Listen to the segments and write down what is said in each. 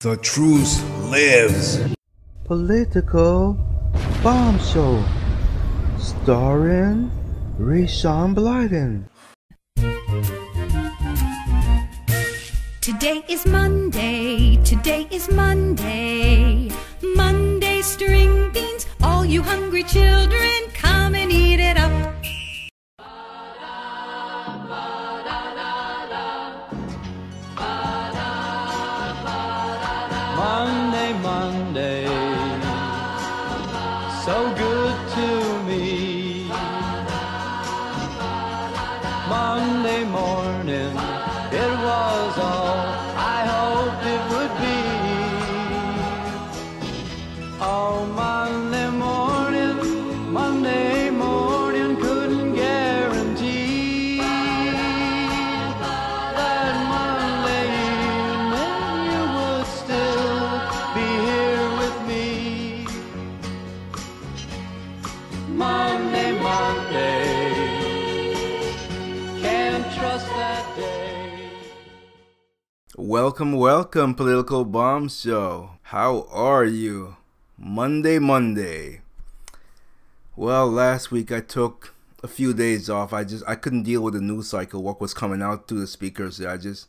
The truth lives. Political Bomb Show, starring Rayshawn Blyden. Today is Monday, today is Monday. Monday string beans, all you hungry children, Welcome, welcome, Political Bomb Show. How are you? Monday, Monday. Well, last week I took a few days off. I just I couldn't deal with the news cycle, what was coming out through the speakers. I just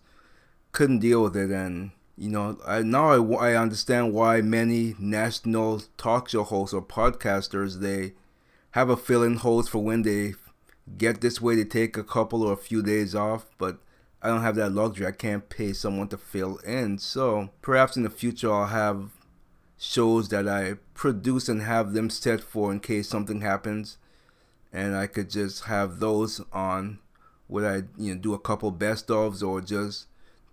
couldn't deal with it, and you know, I now I, I understand why many national talk show hosts or podcasters they have a fill-in host for when they get this way. They take a couple or a few days off, but I don't have that luxury. I can't pay someone to fill in. So perhaps in the future I'll have shows that I produce and have them set for in case something happens, and I could just have those on. Would I you know do a couple best ofs or just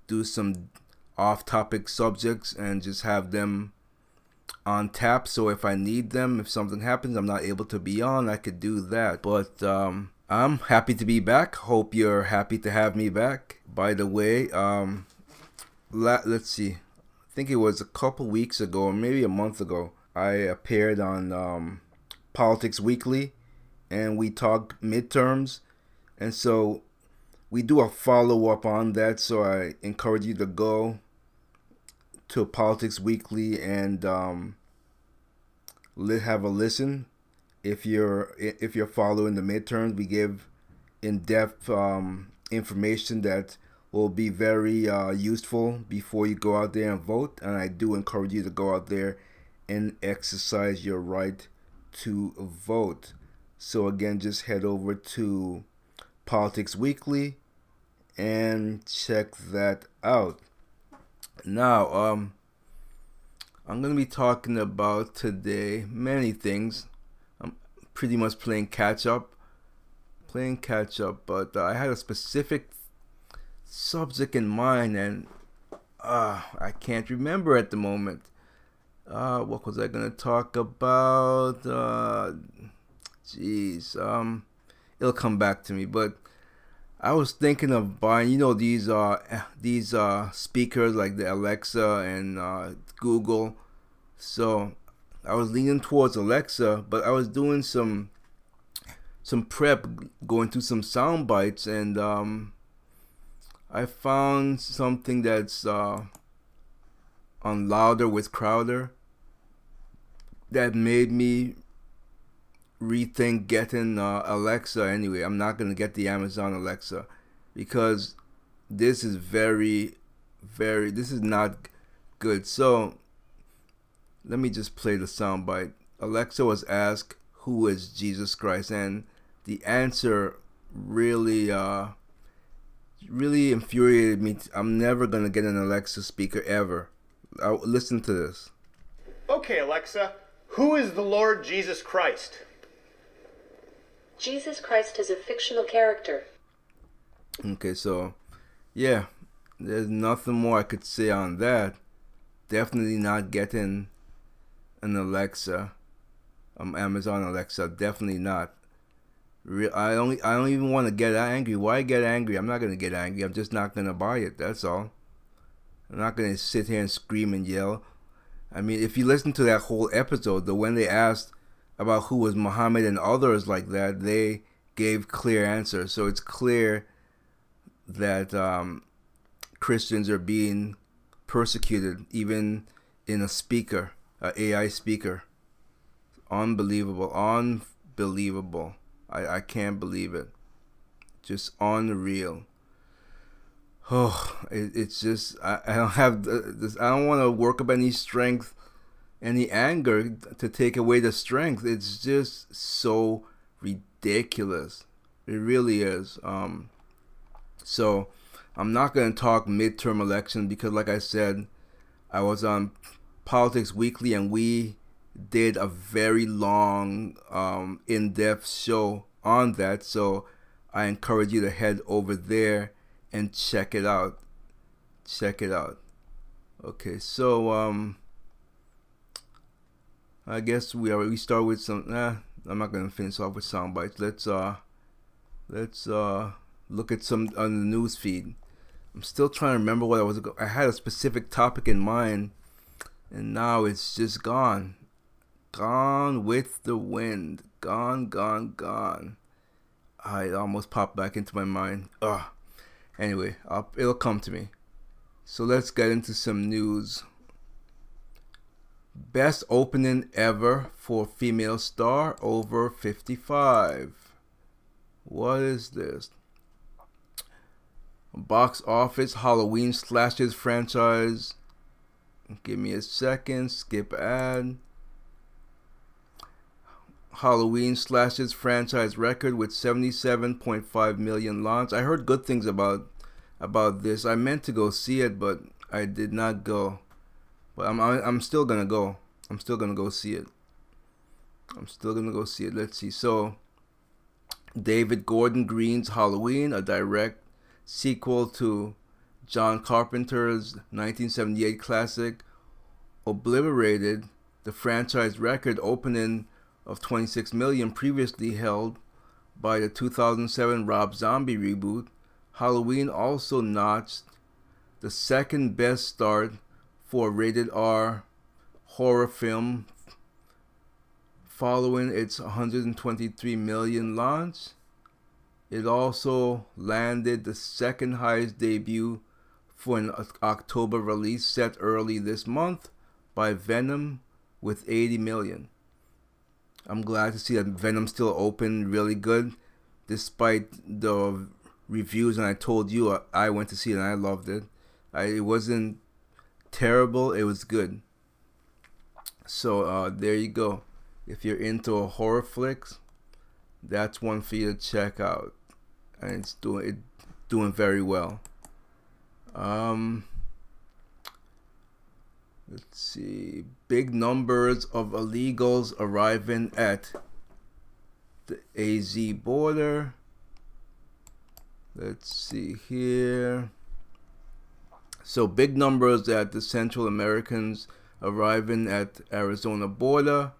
do some off-topic subjects and just have them on tap so if I need them, if something happens, I'm not able to be on, I could do that. But um, I'm happy to be back. Hope you're happy to have me back. By the way, um, la- let's see. I think it was a couple weeks ago, or maybe a month ago, I appeared on um, Politics Weekly, and we talked midterms, and so we do a follow up on that. So I encourage you to go to Politics Weekly and um, have a listen. If you're if you're following the midterms, we give in depth um, information that will be very uh, useful before you go out there and vote. And I do encourage you to go out there and exercise your right to vote. So again, just head over to Politics Weekly and check that out. Now, um, I'm gonna be talking about today many things. I'm pretty much playing catch up, playing catch up, but uh, I had a specific subject in mind, and uh, I can't remember at the moment. Uh, what was I gonna talk about? Uh, jeez, um, it'll come back to me, but. I was thinking of buying, you know, these uh these uh speakers like the Alexa and uh, Google. So I was leaning towards Alexa, but I was doing some some prep, going through some sound bites, and um, I found something that's uh, on Louder with Crowder that made me rethink getting uh, Alexa anyway. I'm not going to get the Amazon Alexa because this is very, very, this is not good. So let me just play the soundbite. Alexa was asked, Who is Jesus Christ? And the answer really, uh, really infuriated me. I'm never going to get an Alexa speaker ever. I'll, listen to this. Okay, Alexa, who is the Lord Jesus Christ? Jesus Christ is a fictional character. Okay, so yeah, there's nothing more I could say on that. Definitely not getting an Alexa, um, Amazon Alexa. Definitely not. I don't. I don't even want to get angry. Why get angry? I'm not gonna get angry. I'm just not gonna buy it. That's all. I'm not gonna sit here and scream and yell. I mean, if you listen to that whole episode, the when they asked about who was Muhammad and others like that, they gave clear answers. So it's clear that um, Christians are being persecuted, even in a speaker, a AI speaker. Unbelievable, unbelievable. I, I can't believe it. Just unreal. Oh, it, it's just I, I don't have this. I don't want to work up any strength, any anger to take away the strength. It's just so ridiculous. It really is. Um, so I'm not going to talk midterm election because, like I said, I was on Politics Weekly and we did a very long, um, in depth show on that. So I encourage you to head over there and check it out. Check it out. Okay, so um, I guess we are we start with some. Nah, I'm not gonna finish off with sound bites. Let's uh, let's uh, look at some on the news feed. I'm still trying to remember what I was. I had a specific topic in mind, and now it's just gone, gone with the wind, gone, gone, gone. Ah, it almost popped back into my mind. Ugh. Anyway, I'll, it'll come to me. So let's get into some news. Best opening ever for female star over 55. What is this? Box office Halloween slashes franchise. Give me a second. Skip ad. Halloween slashes franchise record with 77.5 million launch. I heard good things about about this. I meant to go see it, but I did not go. But I'm I'm still gonna go. I'm still gonna go see it. I'm still gonna go see it. Let's see. So, David Gordon Green's Halloween, a direct sequel to John Carpenter's 1978 classic, obliterated the franchise record opening of 26 million previously held by the 2007 Rob Zombie reboot. Halloween also notched the second best start for a rated R horror film following its 123 million launch. It also landed the second highest debut for an October release set early this month by Venom with 80 million. I'm glad to see that Venom still open really good despite the reviews and I told you I- I went to see it and I loved it. I, it wasn't terrible, it was good. So uh, there you go. If you're into a horror flicks, that's one for you to check out, and it's doing it doing very well. Um, let's see, big numbers of illegals arriving at the AZ border. Let's see here. So big numbers at the Central Americans arriving at Arizona border.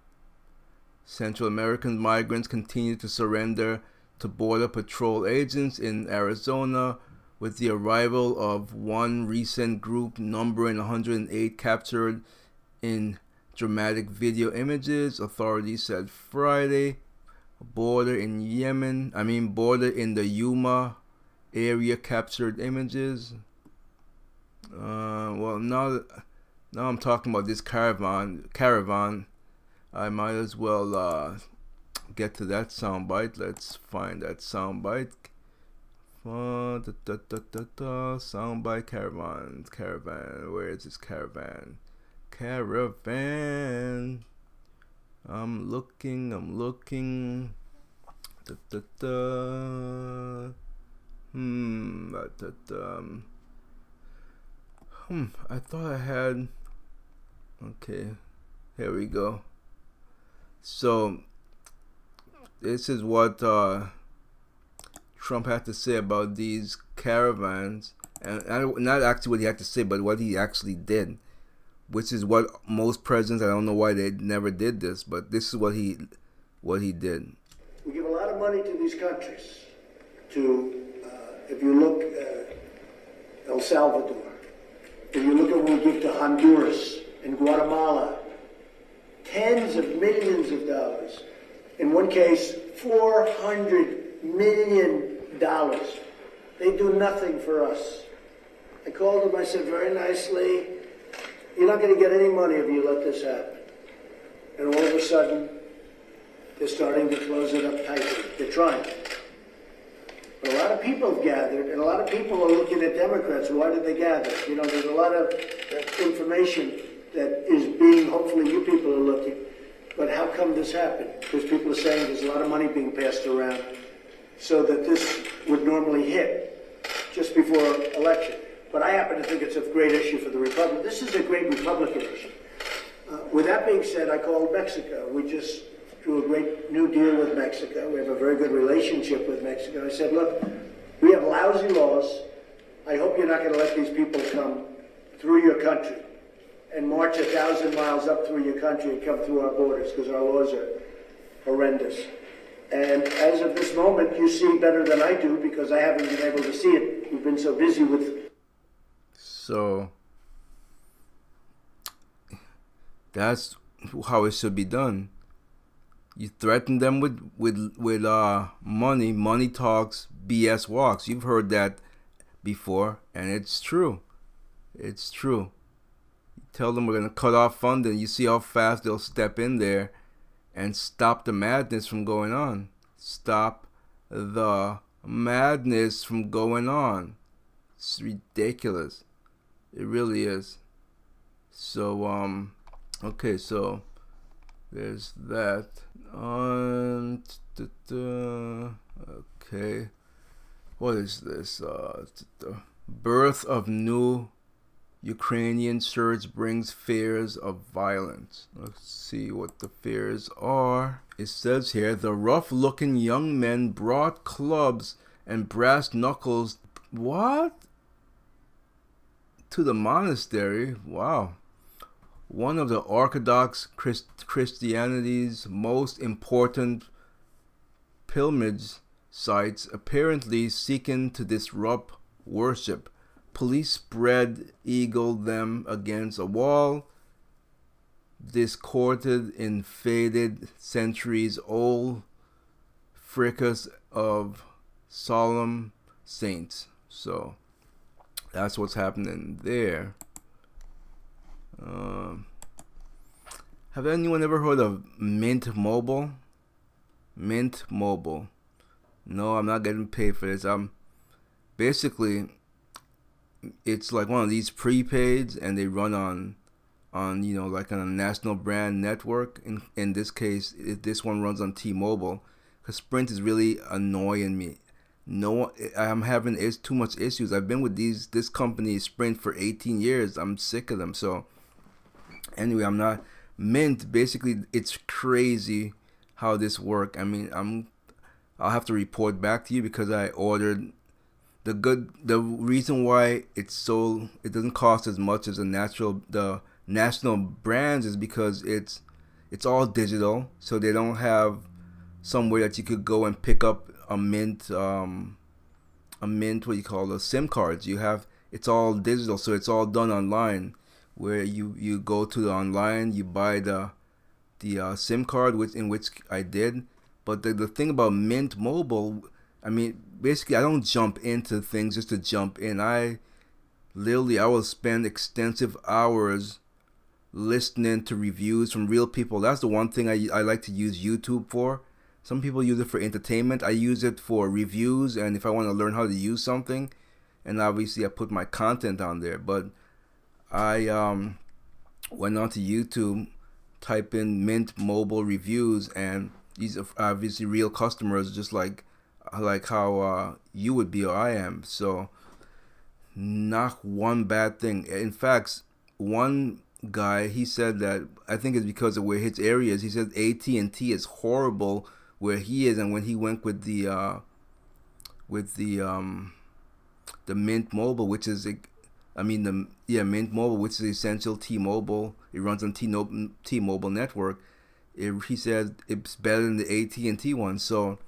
Central American migrants continue to surrender to Border Patrol agents in Arizona with the arrival of one recent group numbering 108 captured in dramatic video images, authorities said Friday. Border in Yemen, I mean, border in the Yuma area captured images. Uh, well, now, now I'm talking about this caravan. Caravan. I might as well uh, get to that soundbite. Let's find that soundbite. Da, da, da, da, da, soundbite caravan. Caravan. Where is this caravan? Caravan. I'm looking. I'm looking. Da, da, da. Hmm. Da, da, da. Hmm. I thought I had. Okay. Here we go. So, this is what uh, Trump had to say about these caravans, and, not actually what he had to say, but what he actually did, which is what most presidents. I don't know why they never did this, but this is what he, what he did. We give a lot of money to these countries. To, uh, if you look, uh, El Salvador. If you look at what we give to Honduras and Guatemala, tens of millions of dollars. In one case, four hundred million dollars. They do nothing for us. I called them. I said very nicely, You're not going to get any money if you let this happen. And all of a sudden, they're starting to close it up tightly. They're trying. But a lot of people have gathered, and a lot of people are looking at Democrats. Why did they gather? You know, there's a lot of information that is being, hopefully you people are looking. But how come this happened? Because people are saying there's a lot of money being passed around so that this would normally hit just before election. But I happen to think it's a great issue for the Republic. This is a great Republican issue. Uh, with that being said, I called Mexico. We just drew a great new deal with Mexico. We have a very good relationship with Mexico. I said, look, we have lousy laws. I hope you're not going to let these people come through your country and march a thousand miles up through your country and come through our borders because our laws are horrendous. And as of this moment, you see better than I do because I haven't been able to see it. We've been so busy with So that's how it should be done. You threaten them with with with uh money. Money talks, BS walks. You've heard that before, and it's true. It's true. You tell them we're gonna cut off funding. You see how fast they'll step in there and stop the madness from going on. Stop the madness from going on. It's ridiculous. It really is. So um okay, so there's that. Um okay. What is this? Uh the birth of new Ukrainian surge brings fears of violence. Let's see what the fears are. It says here the rough looking young men brought clubs and brass knuckles. What? To the monastery? Wow. One of the Orthodox Christ- Christianity's most important pilgrimage sites, apparently seeking to disrupt worship police spread eagled them against a wall, discorded in faded centuries old fricas of solemn saints. So that's what's happening there. Um, have anyone ever heard of Mint Mobile? Mint Mobile. No, I'm not getting paid for this. I'm basically it's like one of these prepaids and they run on on you know like on a national brand network. In in this case it, this one runs on T-Mobile. Cuz Sprint is really annoying me. No I'm having is too much issues. I've been with these this company Sprint for 18 years. I'm sick of them. So anyway I'm not Mint. Basically it's crazy how this work. I mean I'm I'll have to report back to you because I ordered the good the reason why it's so it doesn't cost as much as the natural the national brands is because it's it's all digital. So they don't have somewhere that you could go and pick up a mint um a mint what you call the sim cards. You have it's all digital. So it's all done online where you you go to the online you buy the the uh, sim card which in which i did. But the, the thing about mint mobile I mean, basically, I don't jump into things just to jump in. I literally, I will spend extensive hours listening to reviews from real people. That's the one thing I, I like to use YouTube for. Some people use it for entertainment. I use it for reviews and if I want to learn how to use something. And obviously, I put my content on there. But I um, went onto YouTube, type in Mint Mobile reviews, and these are obviously real customers, just like like how uh, you would be or I am. So not one bad thing. In fact, one guy he said that I think it's because of where his area is. He said AT and T is horrible where he is, and when he went with the uh, with the um, the Mint Mobile, which is I mean the yeah Mint Mobile, which is essential T-Mobile. It runs on T T-Mobile network. It, he said it's better than the AT and T one. So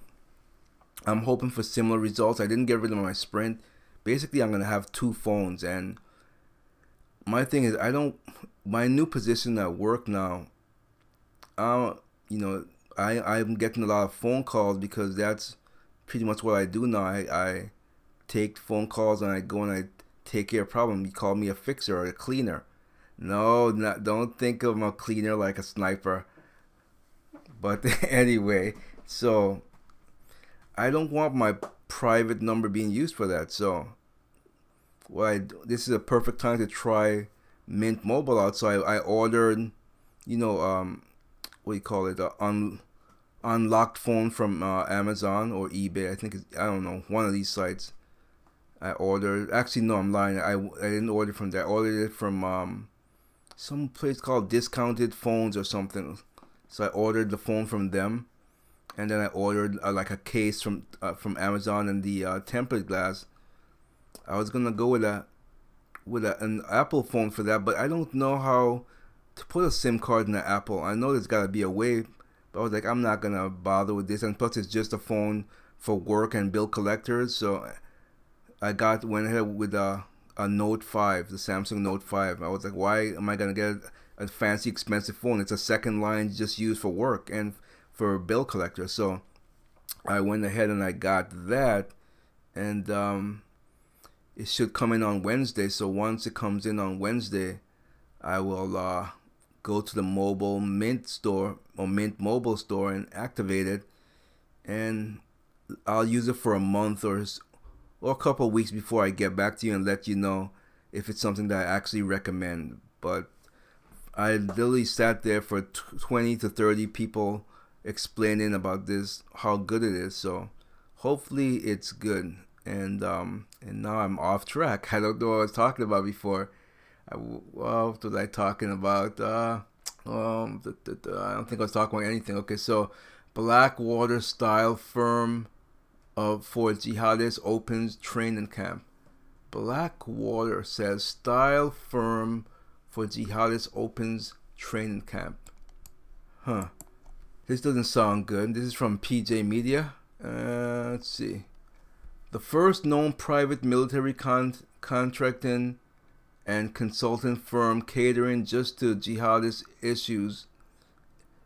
I'm hoping for similar results. I didn't get rid of my Sprint. Basically, I'm gonna have two phones, and my thing is, I don't. My new position at work now. Uh, you know, I I'm getting a lot of phone calls because that's pretty much what I do now. I I take phone calls and I go and I take care of problem. You call me a fixer or a cleaner. No, not, don't think of a cleaner like a sniper. But anyway, so I don't want my private number being used for that. So, well, I, this is a perfect time to try Mint Mobile out. So I, I ordered, you know, um, what do you call it, uh, un, unlocked phone from uh, Amazon or eBay. I think I don't know one of these sites. I ordered. Actually, no, I'm lying. I, I didn't order from there. I ordered it from um, some place called Discounted Phones or something. So I ordered the phone from them, and then I ordered uh, like a case from uh, from Amazon and the uh, tempered glass. I was gonna go with a with a, an Apple phone for that, but I don't know how to put a SIM card in an Apple. I know there's gotta be a way, but I was like, I'm not gonna bother with this. And plus, it's just a phone for work and bill collectors. So I got went ahead with a a Note Five, the Samsung Note Five. I was like, why am I gonna get a fancy, expensive phone? It's a second line just used for work and for bill collectors. So I went ahead and I got that, and um, it should come in on Wednesday. So once it comes in on Wednesday, I will uh, go to the mobile Mint store or Mint mobile store and activate it, and I'll use it for a month or or a couple weeks before I get back to you and let you know if it's something that I actually recommend. But I literally sat there for 20 to 30 people explaining about this, how good it is. So hopefully it's good. And um, and now I'm off track. I don't know what I was talking about before. I, what was I talking about? Uh, um, I don't think I was talking about anything. Okay, so Blackwater style firm of for jihadists opens training camp. Blackwater says style firm for jihadists opens training camp. Huh. This doesn't sound good. This is from PJ Media. Uh, let's see. The first known private military con- contracting and consulting firm catering just to jihadist issues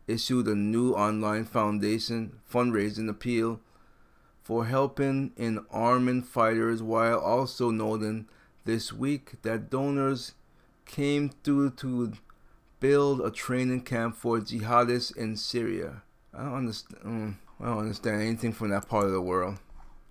issued a new online foundation fundraising appeal for helping in arming fighters while also noting this week that donors came through to build a training camp for jihadists in Syria. I don't understand. Mm, I don't understand anything from that part of the world.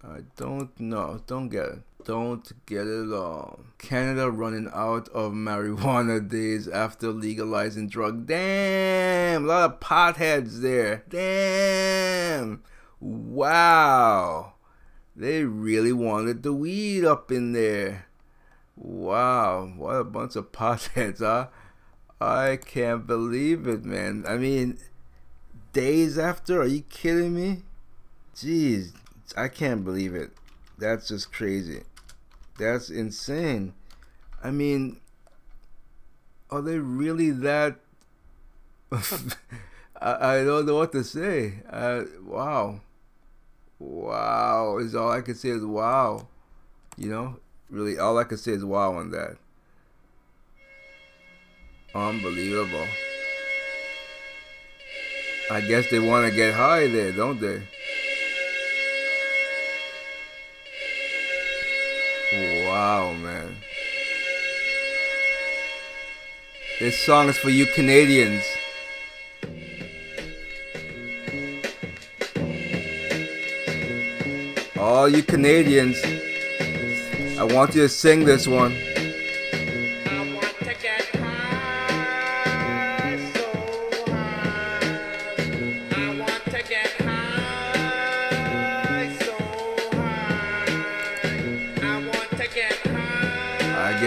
I don't know. Don't get it. Don't get it at all. Canada running out of marijuana days after legalizing drug. Damn, a lot of potheads there. Damn. Wow. They really wanted the weed up in there. Wow. What a bunch of potheads, huh? I can't believe it, man. I mean, days after? Are you kidding me? Jeez, I can't believe it. That's just crazy. That's insane. I mean, are they really that? I, I don't know what to say. Uh, wow. Wow is all I can say is wow. You know, really, all I can say is wow on that. Unbelievable. I guess they want to get high there, don't they? Wow, man. This song is for you Canadians. All you Canadians, I want you to sing this one.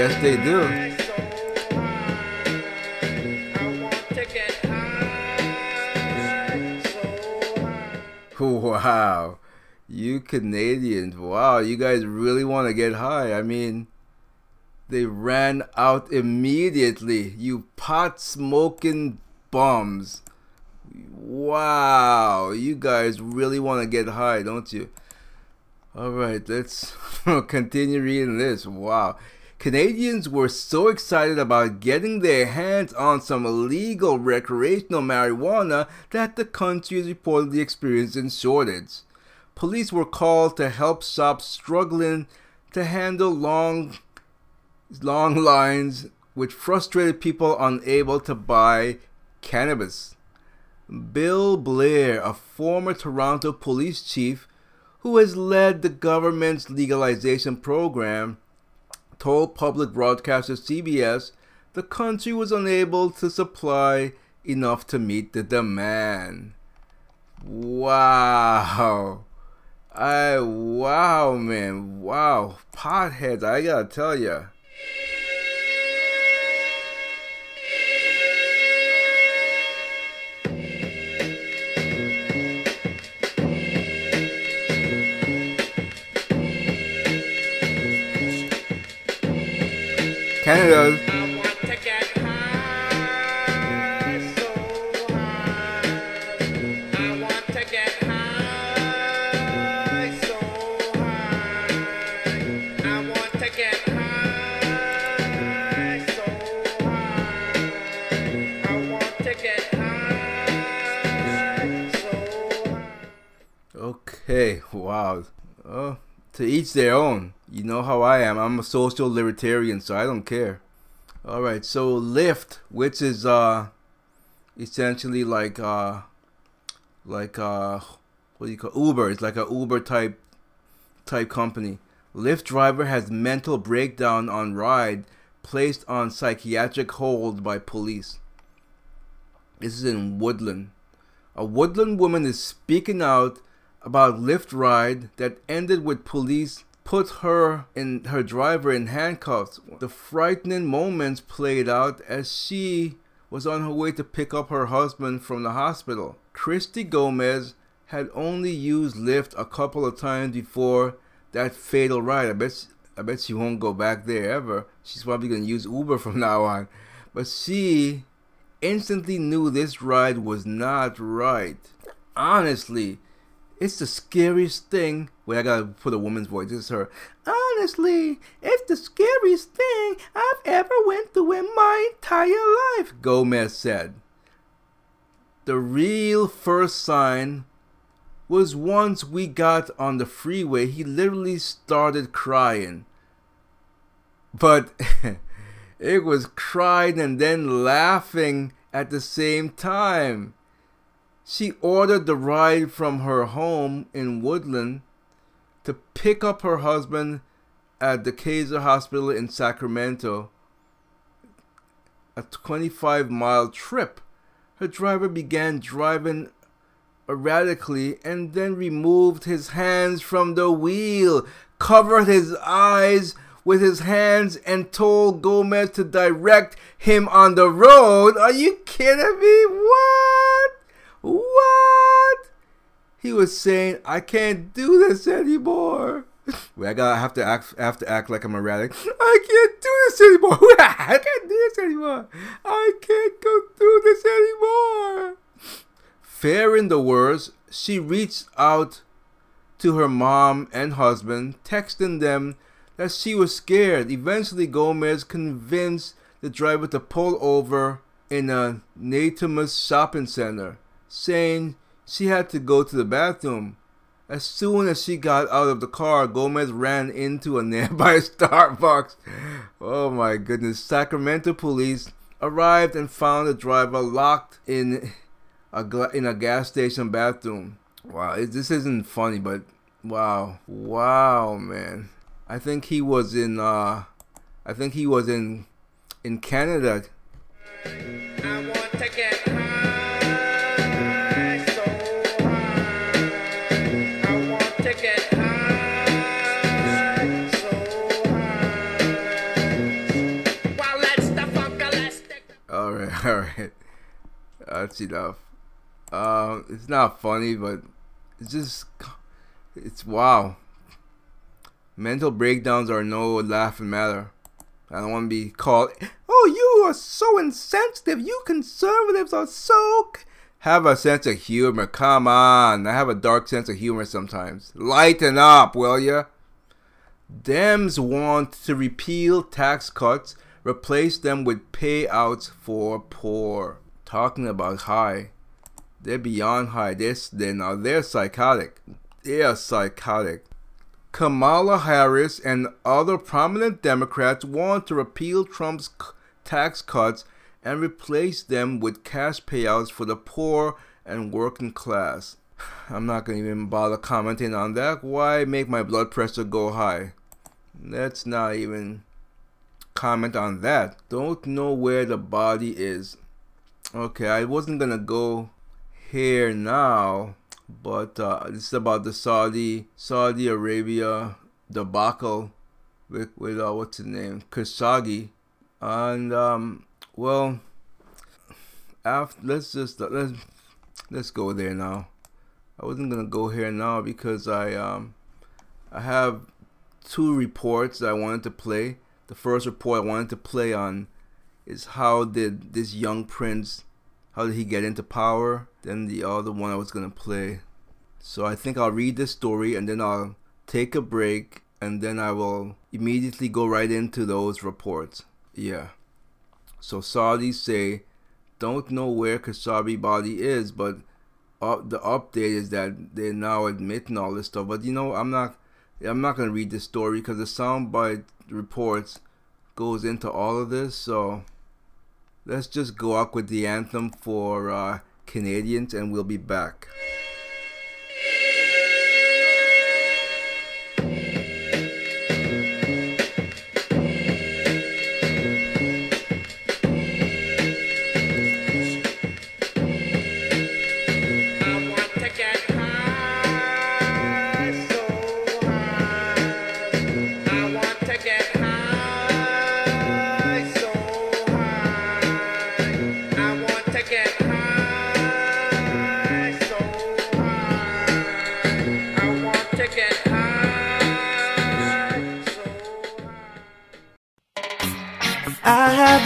Guess they do. Wow. You Canadians, wow, you guys really want to get high. I mean, they ran out immediately. You pot smoking bums. Wow, you guys really want to get high, don't you? All right, let's continue reading this. Wow. Canadians were so excited about getting their hands on some illegal recreational marijuana that the country is reportedly experiencing shortage. Police were called to help shops struggling to handle long long lines which frustrated people unable to buy cannabis. Bill Blair, a former Toronto police chief who has led the government's legalization program, told public broadcaster CBS the country was unable to supply enough to meet the demand. Wow. I wow man, wow. Potheads, I gotta tell ya. Canada Okay, wow. Oh, to each their own. You know how I am. I'm a social libertarian, so I don't care. All right, so Lyft, which is uh essentially like uh like uh what do you call Uber? It's like a Uber type type company. Lyft driver has mental breakdown on ride placed on psychiatric hold by police. This is in Woodland. A Woodland woman is speaking out about Lyft ride that ended with police put her and her driver in handcuffs. The frightening moments played out as she was on her way to pick up her husband from the hospital. Christy Gomez had only used Lyft a couple of times before that fatal ride. I bet I bet she won't go back there ever. She's probably gonna use Uber from now on. But she instantly knew this ride was not right. Honestly, it's the scariest thing. Wait, I gotta put a woman's voice. This is her. Honestly, it's the scariest thing I've ever went through in my entire life, Gomez said. The real first sign was once we got on the freeway, he literally started crying. But it was crying and then laughing at the same time. She ordered the ride from her home in Woodland to pick up her husband at the Kaiser Hospital in Sacramento. A 25 mile trip. Her driver began driving erratically and then removed his hands from the wheel, covered his eyes with his hands, and told Gomez to direct him on the road. Are you kidding me? What? What? He was saying, I can't do this anymore. Wait, I gotta have to act have to act like I'm erratic. I can't do this anymore. I can't do this anymore. I can't go through this anymore. Fearing the worst, she reached out to her mom and husband, texting them that she was scared. Eventually, Gomez convinced the driver to pull over in a Natomas shopping center saying she had to go to the bathroom. As soon as she got out of the car, Gomez ran into a nearby Starbucks. Oh my goodness. Sacramento police arrived and found the driver locked in a gla- in a gas station bathroom. Wow, this isn't funny, but wow. Wow, man. I think he was in uh I think he was in in Canada. That's enough. Um, it's not funny, but it's just, it's wow. Mental breakdowns are no laughing matter. I don't want to be called, oh, you are so insensitive. You conservatives are so. c-" Have a sense of humor. Come on. I have a dark sense of humor sometimes. Lighten up, will ya? Dems want to repeal tax cuts, replace them with payouts for poor. Talking about high. They're beyond high. They're, they're now they're psychotic. They are psychotic. Kamala Harris and other prominent Democrats want to repeal Trump's tax cuts and replace them with cash payouts for the poor and working class. I'm not going to even bother commenting on that. Why make my blood pressure go high? Let's not even comment on that. Don't know where the body is. Okay, I wasn't to go here now, but uh, this is about the Saudi Saudi Arabia debacle with, with uh, what's his name, Khashoggi, and um, well, after let's just let's let's go there now. I wasn't gonna go here now because I um I have two reports that I wanted to play. The first report I wanted to play on is how did this young prince how did he get into power? Then the other one I was gonna play. So I think I'll read this story and then I'll take a break and then I will immediately go right into those reports. Yeah. So Saudis say don't know where Khashoggi body is, but uh, the update is that they're now admitting all this stuff. But you know, I'm not, I'm not gonna read this story because the soundbite reports goes into all of this. So let's just go out with the anthem for uh, Canadians, and we'll be back.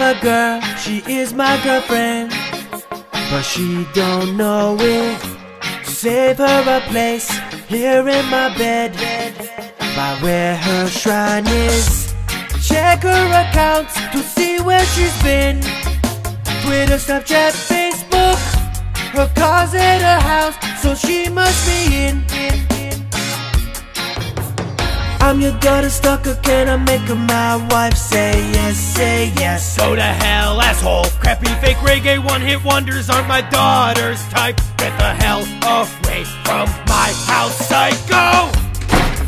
A girl, she is my girlfriend, but she don't know it. Save her a place here in my bed, by where her shrine is. Check her accounts to see where she's been. Twitter, Snapchat, Facebook, her car's at her house, so she must be in. I'm your daughter stalker, can I make her my wife? Say yes, say yes. Go to hell, asshole. Crappy fake reggae one hit wonders aren't my daughter's type. Get the hell away from my house, psycho!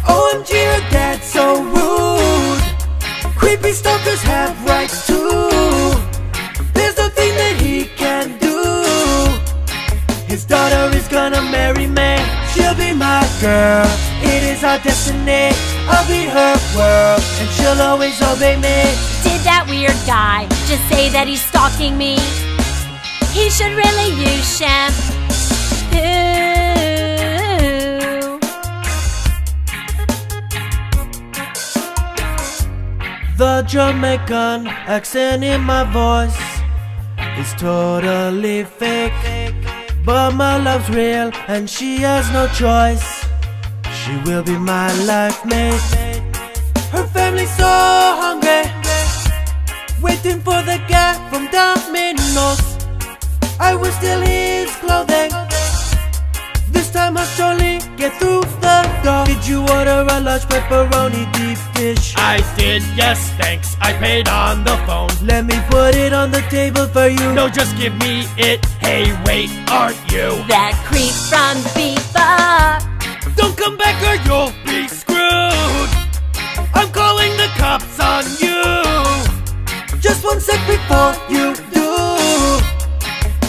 OMG, her dad's so rude. Creepy stalkers have rights too. There's nothing that he can do. His daughter is gonna marry me. She'll be my girl. Is our destiny. I'll be her world, and she'll always obey me. Did that weird guy just say that he's stalking me? He should really use shampoo. The Jamaican accent in my voice is totally fake. But my love's real and she has no choice. She will be my life mate. Her family's so hungry, waiting for the guy from Domino's. I will steal his clothing. This time I'll surely get through the door. Did you order a large pepperoni deep dish? I did, yes, thanks. I paid on the phone. Let me put it on the table for you. No, just give me it. Hey, wait, aren't you? That creep from Beaver. Don't come back or you'll be screwed. I'm calling the cops on you. Just one sec before you do.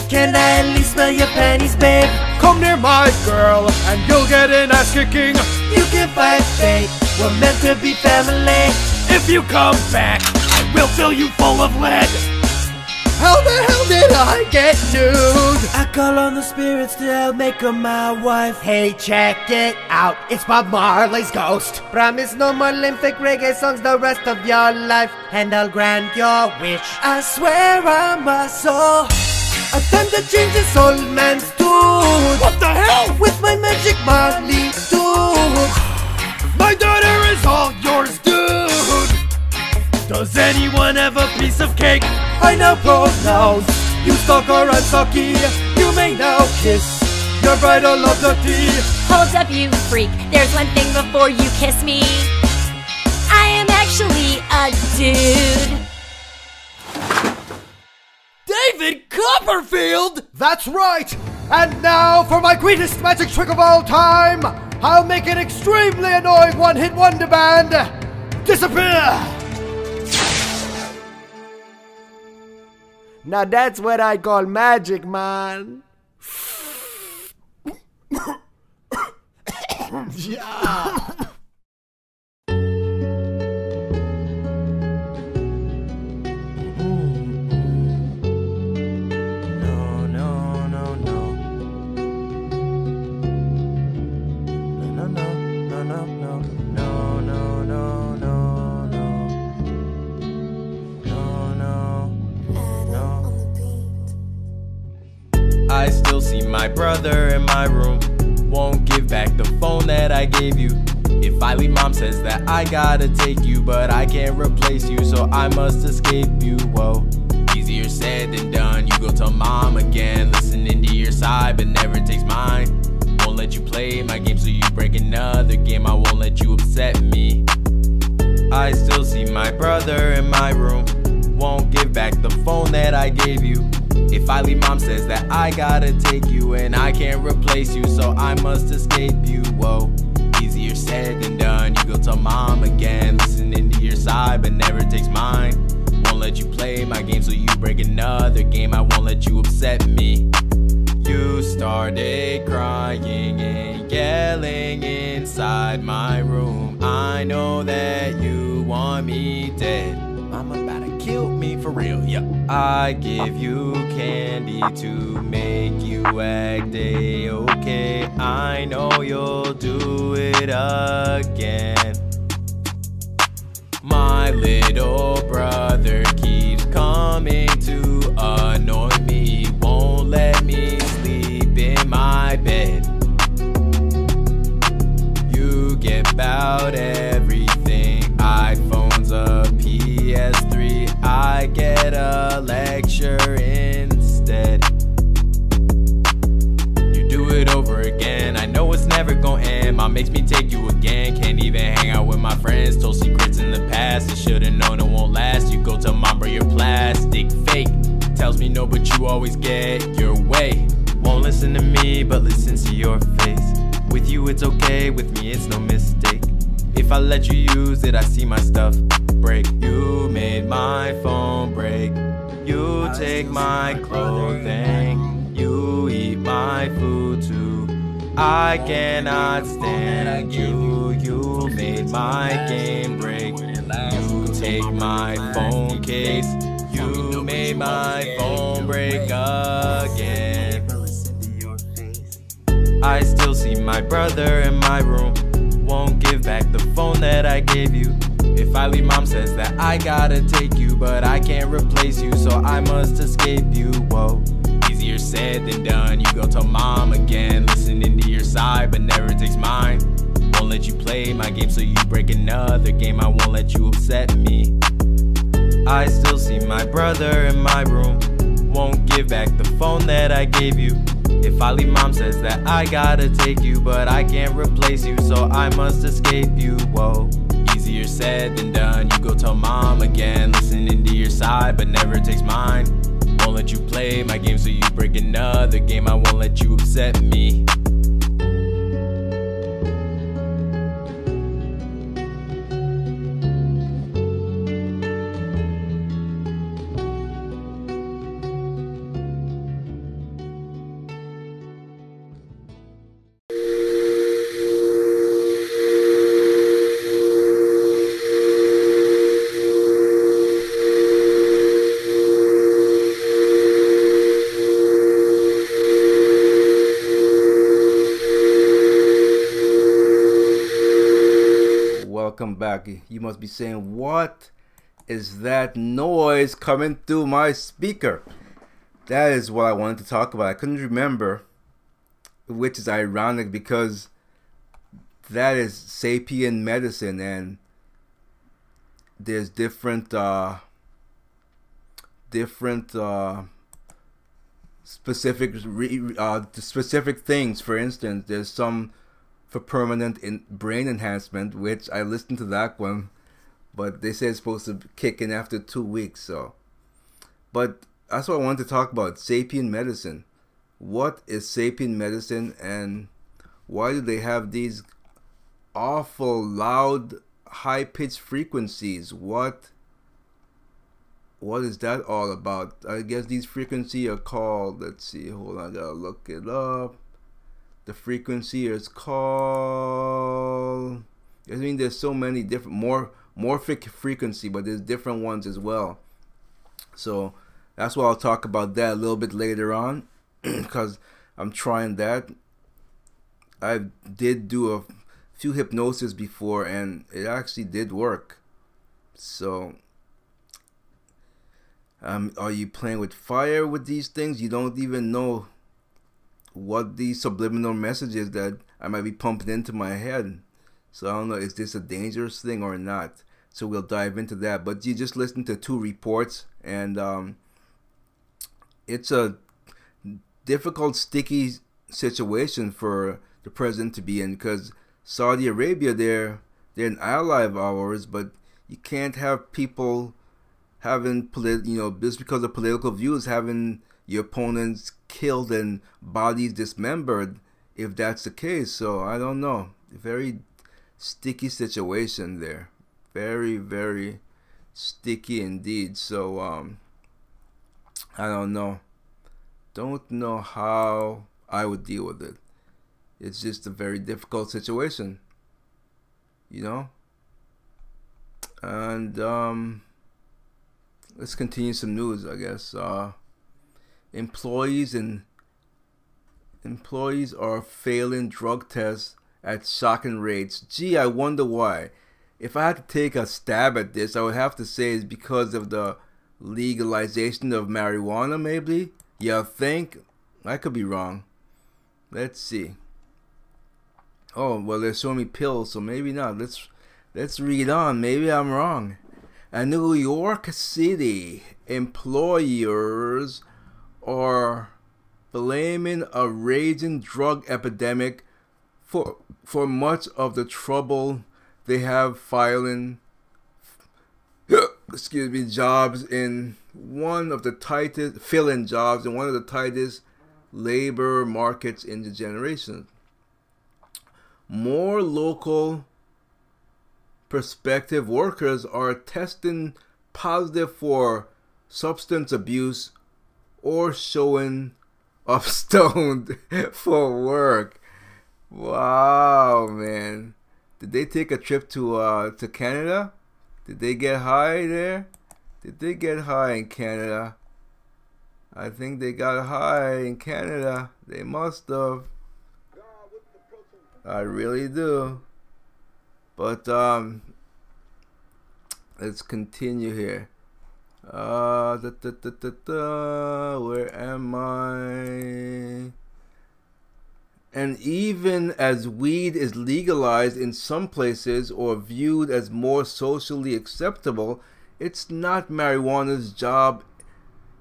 Can I at least smell your panties, babe? Come near my girl and you'll get an ass kicking. You can fight fate. We're meant to be family. If you come back, I will fill you full of lead. How the hell did I get nude? I call on the spirits to help make her my wife. Hey, check it out. It's Bob Marley's ghost. Promise no more lymphic reggae songs the rest of your life, and I'll grant your wish. I swear I'm a soul. Attempt to change this old man's. What the hell? With my magic Marley dude. My daughter is all yours, dude. Does anyone have a piece of cake? I now pronounce you stalker and sucky. You may now kiss your bridal of the tea. Hold up, you freak. There's one thing before you kiss me. I am actually a dude. David Copperfield? That's right! And now for my greatest magic trick of all time! I'll make an extremely annoying one hit wonder band disappear! Now that's what I call magic, man. yeah. I still see my brother in my room. Won't give back the phone that I gave you. If I leave, mom says that I gotta take you, but I can't replace you, so I must escape you. Whoa. Easier said than done. You go tell mom again, listening to your side, but never takes mine. Won't let you play my game, so you break another game. I won't let you upset me. I still see my brother in my room. Won't give back the phone that I gave you. If I leave, mom says that I gotta take you, and I can't replace you, so I must escape you. Whoa. Easier said than done. You go tell mom again, listening to your side, but never takes mine. Won't let you play my game, so you break another game. I won't let you upset me. You started crying and yelling inside my room. I know that you want me dead. I'm about to kill me for real, yeah. I give you candy to make you act a okay. I know you'll do it again. My little brother keeps coming to annoy me, won't let me sleep in my bed. You get about everything PS3. I get a lecture instead. You do it over again. I know it's never gonna end. Mom makes me take you again. Can't even hang out with my friends. Told secrets in the past. You should've known it won't last. You go tell mom, bro, you're plastic fake. Tells me no, but you always get your way. Won't listen to me, but listens to your face. With you, it's okay. With me, it's no mistake. If I let you use it, I see my stuff break. You made my phone break. You take my clothing. You eat my food too. I cannot stand you. You made my game break. You take my phone case. You made my phone break again. I still see my brother in my room. Won't give back the phone that I gave you. If I leave, mom says that I gotta take you, but I can't replace you, so I must escape you. Whoa. Easier said than done. You go tell mom again, listening to your side, but never takes mine. Won't let you play my game, so you break another game. I won't let you upset me. I still see my brother in my room. Won't give back the phone that I gave you. If I leave, mom says that I gotta take you, but I can't replace you, so I must escape you. Whoa. Easier said than done. You go tell mom again, listening to your side, but never takes mine. Won't let you play my game, so you break another game. I won't let you upset me. You must be saying, What is that noise coming through my speaker? That is what I wanted to talk about. I couldn't remember, which is ironic because that is sapien medicine, and there's different, uh, different, uh, specific, uh, specific things. For instance, there's some for permanent in brain enhancement, which I listened to that one, but they say it's supposed to kick in after two weeks. So, but that's what I wanted to talk about. Sapien medicine. What is sapien medicine, and why do they have these awful loud, high pitched frequencies? What what is that all about? I guess these frequency are called. Let's see. Hold on, I gotta look it up. The frequency is called. I mean, there's so many different more morphic frequency, but there's different ones as well. So that's why I'll talk about that a little bit later on, because I'm trying that. I did do a few hypnosis before, and it actually did work. So um, are you playing with fire with these things? You don't even know what the subliminal messages that I might be pumping into my head. So I don't know, is this a dangerous thing or not? So we'll dive into that. But you just listen to two reports, and um, it's a difficult, sticky situation for the president to be in because Saudi Arabia, they're they're an ally of ours, but you can't have people having polit- you know just because of political views having your opponents killed and bodies dismembered if that's the case. So i don't know. Very sticky situation there. Very very sticky indeed. So um i don't know. Don't know how i would deal with it. It's just a very difficult situation you know? And um let's continue some news, I guess. Uh, employees and employees are failing drug tests at shocking rates. Gee, I wonder why. If I had to take a stab at this, I would have to say it's because of the legalization of marijuana, maybe? Yeah, think? I could be wrong. Let's see. Oh, well, there's so many pills, so maybe not. Let's let's read on. Maybe I'm wrong. A New York City employers are blaming a raging drug epidemic for for much of the trouble they have filing excuse me jobs in one of the tightest filling jobs in one of the tightest labor markets in the generation. More local prospective workers are testing positive for substance abuse or showing up stoned for work. Wow, man. Did they take a trip to uh to Canada? Did they get high there? Did they get high in Canada? I think they got high in Canada. They must have. I really do. But um, let's continue here. Uh, da, da, da, da, da, where am I? And even as weed is legalized in some places or viewed as more socially acceptable, it's not marijuana's job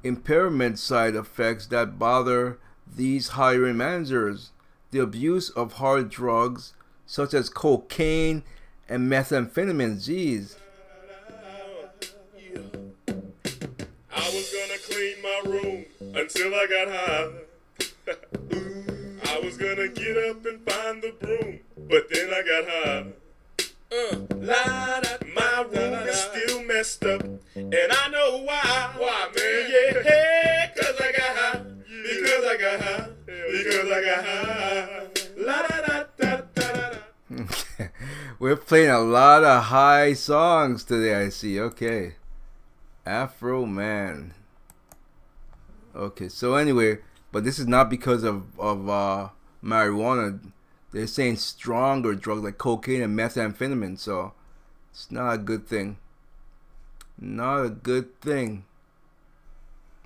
impairment side effects that bother these hiring managers. The abuse of hard drugs such as cocaine and methamphetamine. Jeez. I was gonna clean my room until I got high. I was gonna get up and find the broom, but then I got high. Uh, la, da, my room is still messed up, and I know why. Why, man? Yeah, cause I got high. Because I got high. Because I got high. La da da da da da. We're playing a lot of high songs today, I see. Okay. Afroman. Okay, so anyway, but this is not because of, of uh, marijuana. They're saying stronger drugs like cocaine and methamphetamine, so it's not a good thing. Not a good thing.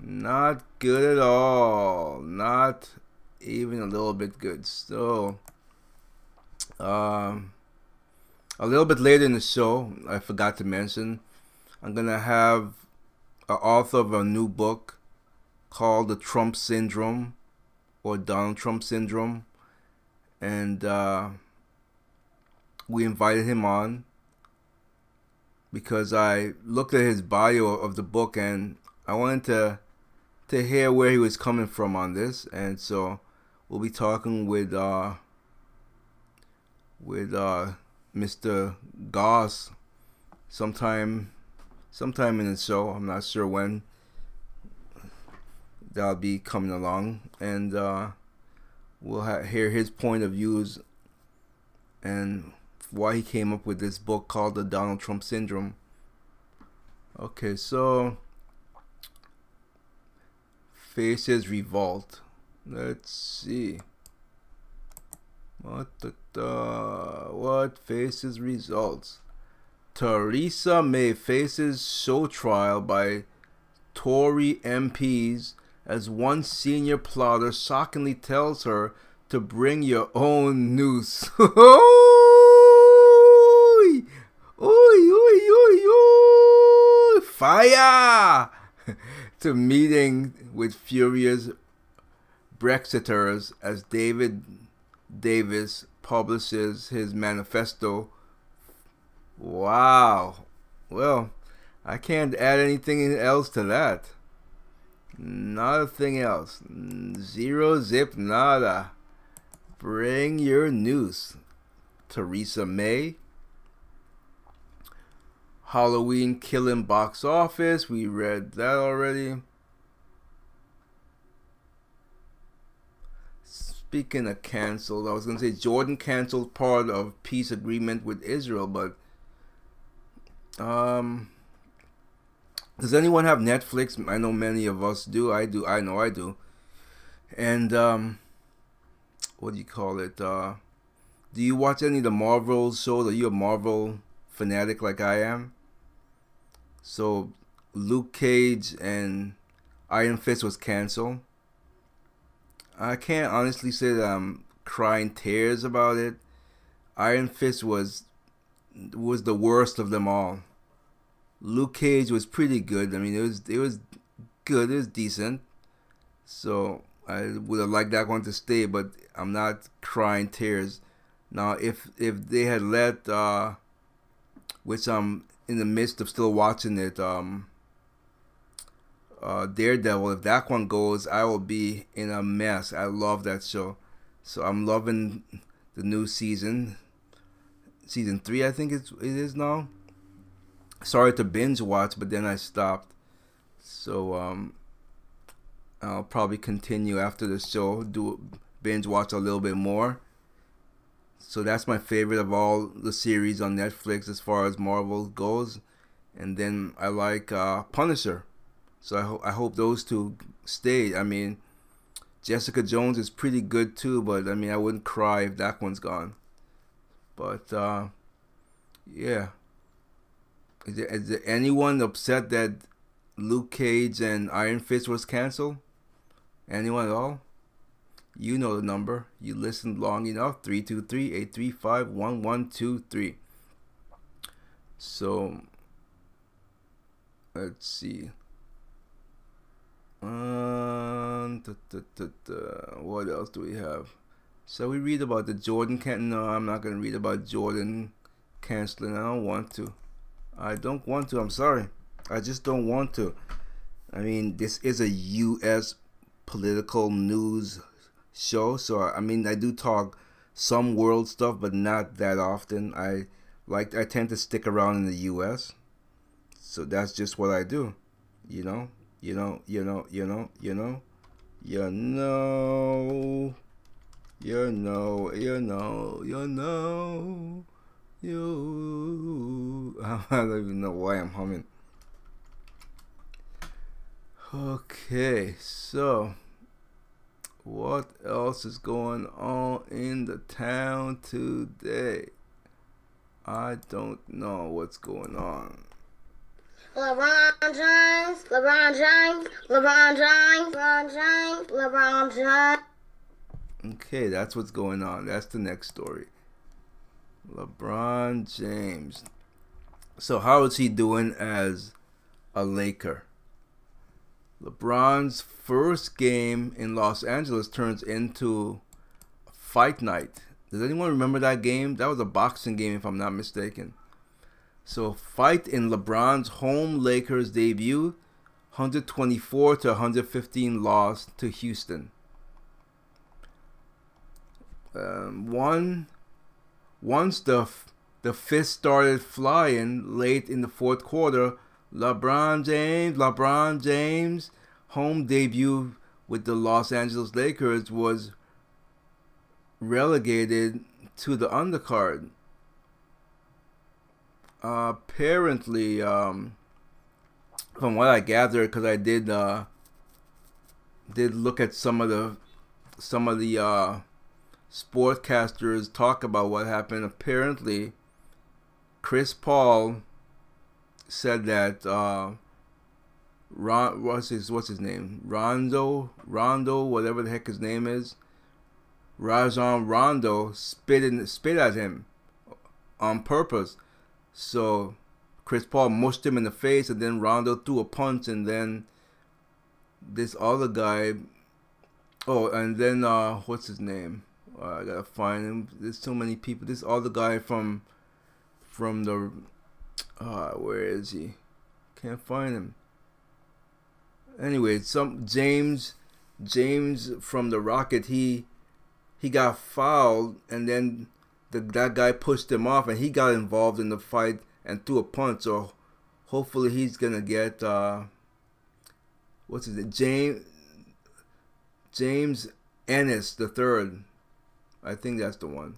Not good at all. Not even a little bit good. So, um, a little bit later in the show, I forgot to mention, I'm gonna have author of a new book called The Trump Syndrome or Donald Trump Syndrome. And uh, we invited him on because I looked at his bio of the book and I wanted to to hear where he was coming from on this, and so we'll be talking with uh with uh Mr. Goss sometime sometime in the show. I'm not sure when that'll be coming along, and uh, we'll ha- hear his point of views and why he came up with this book called the Donald Trump Syndrome. Okay, so faces revolt. Let's see. What the, the what faces results? Theresa May faces show trial by Tory MPs as one senior plotter shockingly tells her to bring your own noose. oi, oi, oi, oi, fire! to meeting with furious Brexiters as David Davis publishes his manifesto. Wow. Well, I can't add anything else to that. Nothing else. Zero zip nada. Bring your news. Theresa May. Halloween killing box office. We read that already. Speaking of canceled, I was gonna say Jordan canceled part of peace agreement with Israel, but um, does anyone have Netflix? I know many of us do. I do. I know I do. And um, what do you call it? Uh, do you watch any of the Marvel shows? Are you a Marvel fanatic like I am? So Luke Cage and Iron Fist was canceled. I can't honestly say that I'm crying tears about it. Iron Fist was was the worst of them all. Luke Cage was pretty good. I mean, it was it was good. It was decent. So I would have liked that one to stay, but I'm not crying tears. Now, if if they had let, uh, which I'm in the midst of still watching it, um, uh, Daredevil, if that one goes, I will be in a mess. I love that show, so I'm loving the new season. Season three, I think it's it is now. Sorry to binge watch, but then I stopped. So um, I'll probably continue after the show. Do binge watch a little bit more. So that's my favorite of all the series on Netflix as far as Marvel goes. And then I like uh, Punisher. So I, ho- I hope those two stay. I mean, Jessica Jones is pretty good too, but I mean, I wouldn't cry if that one's gone. But uh, yeah. Is there, is there anyone upset that Luke Cage and Iron Fist was canceled? Anyone at all? You know the number. You listened long enough. 323-835-1123. So let's see. Um, what else do we have? Shall we read about the Jordan can? No, I'm not gonna read about Jordan canceling. I don't want to. I don't want to. I'm sorry. I just don't want to. I mean, this is a U.S. political news show, so I mean, I do talk some world stuff, but not that often. I like I tend to stick around in the U.S. So that's just what I do. You know, you know, you know, you know, you know, you know, you know, you know, you know, you. I don't even know why I'm humming. Okay, so what else is going on in the town today? I don't know what's going on. LeBron James, LeBron James, LeBron James, LeBron James, LeBron James. Okay, that's what's going on. That's the next story. LeBron James. So, how is he doing as a Laker? LeBron's first game in Los Angeles turns into fight night. Does anyone remember that game? That was a boxing game, if I'm not mistaken. So, fight in LeBron's home Lakers debut. 124 to 115 loss to Houston. Um, one once the the fist started flying late in the fourth quarter, LeBron James, LeBron James home debut with the Los Angeles Lakers was relegated to the undercard. Uh, apparently, um, from what I gathered, because I did uh, did look at some of the some of the uh, sportcasters talk about what happened. Apparently, Chris Paul said that uh, Ron, what's his what's his name? Rondo, Rondo, whatever the heck his name is. Rajon Rondo spit in, spit at him on purpose. So Chris Paul mushed him in the face, and then Rondo threw a punch, and then this other guy. Oh, and then uh, what's his name? I gotta find him. There's so many people. This other guy from from the uh, where is he? Can't find him. Anyway, some James James from the Rocket. He he got fouled, and then the that guy pushed him off, and he got involved in the fight and threw a punch. So hopefully he's gonna get uh, what's his name? James James Ennis the third. I think that's the one.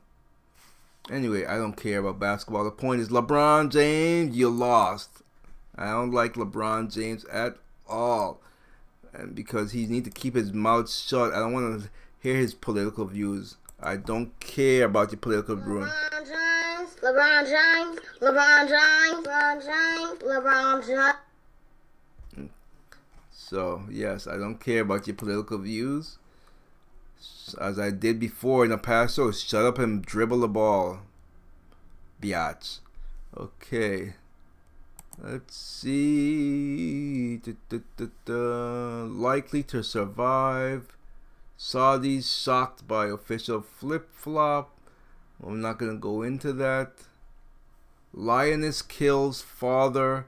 Anyway, I don't care about basketball. The point is LeBron James, you lost. I don't like LeBron James at all. And because he needs to keep his mouth shut. I don't want to hear his political views. I don't care about your political views. LeBron James, LeBron James, LeBron James, LeBron James, LeBron James. So, yes, I don't care about your political views as I did before in the past so shut up and dribble the ball. Biatch. Okay. Let's see. Da, da, da, Likely to survive. Saudis shocked by official flip flop. I'm not going to go into that. Lioness kills father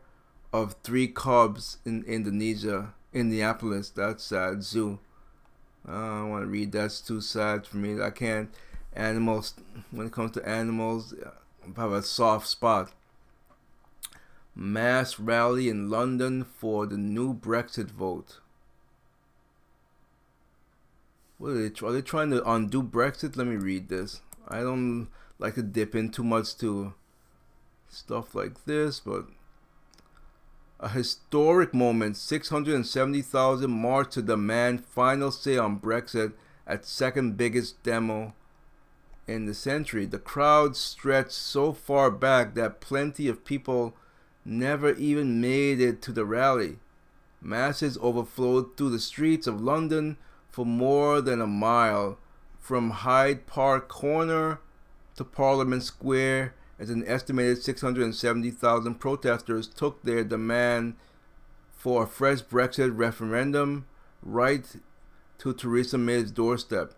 of three cubs in Indonesia, Indianapolis. That's sad. Zoo. I want to read. That's too sad for me. I can't. Animals. When it comes to animals, I have a soft spot. Mass rally in London for the new Brexit vote. What are they? Are they trying to undo Brexit? Let me read this. I don't like to dip in too much to stuff like this, but a historic moment 670,000 march to demand final say on Brexit at second biggest demo in the century. The crowd stretched so far back that plenty of people never even made it to the rally. Masses overflowed through the streets of London for more than a mile from Hyde Park Corner to Parliament Square as an estimated 670,000 protesters took their demand for a fresh Brexit referendum right to Theresa May's doorstep.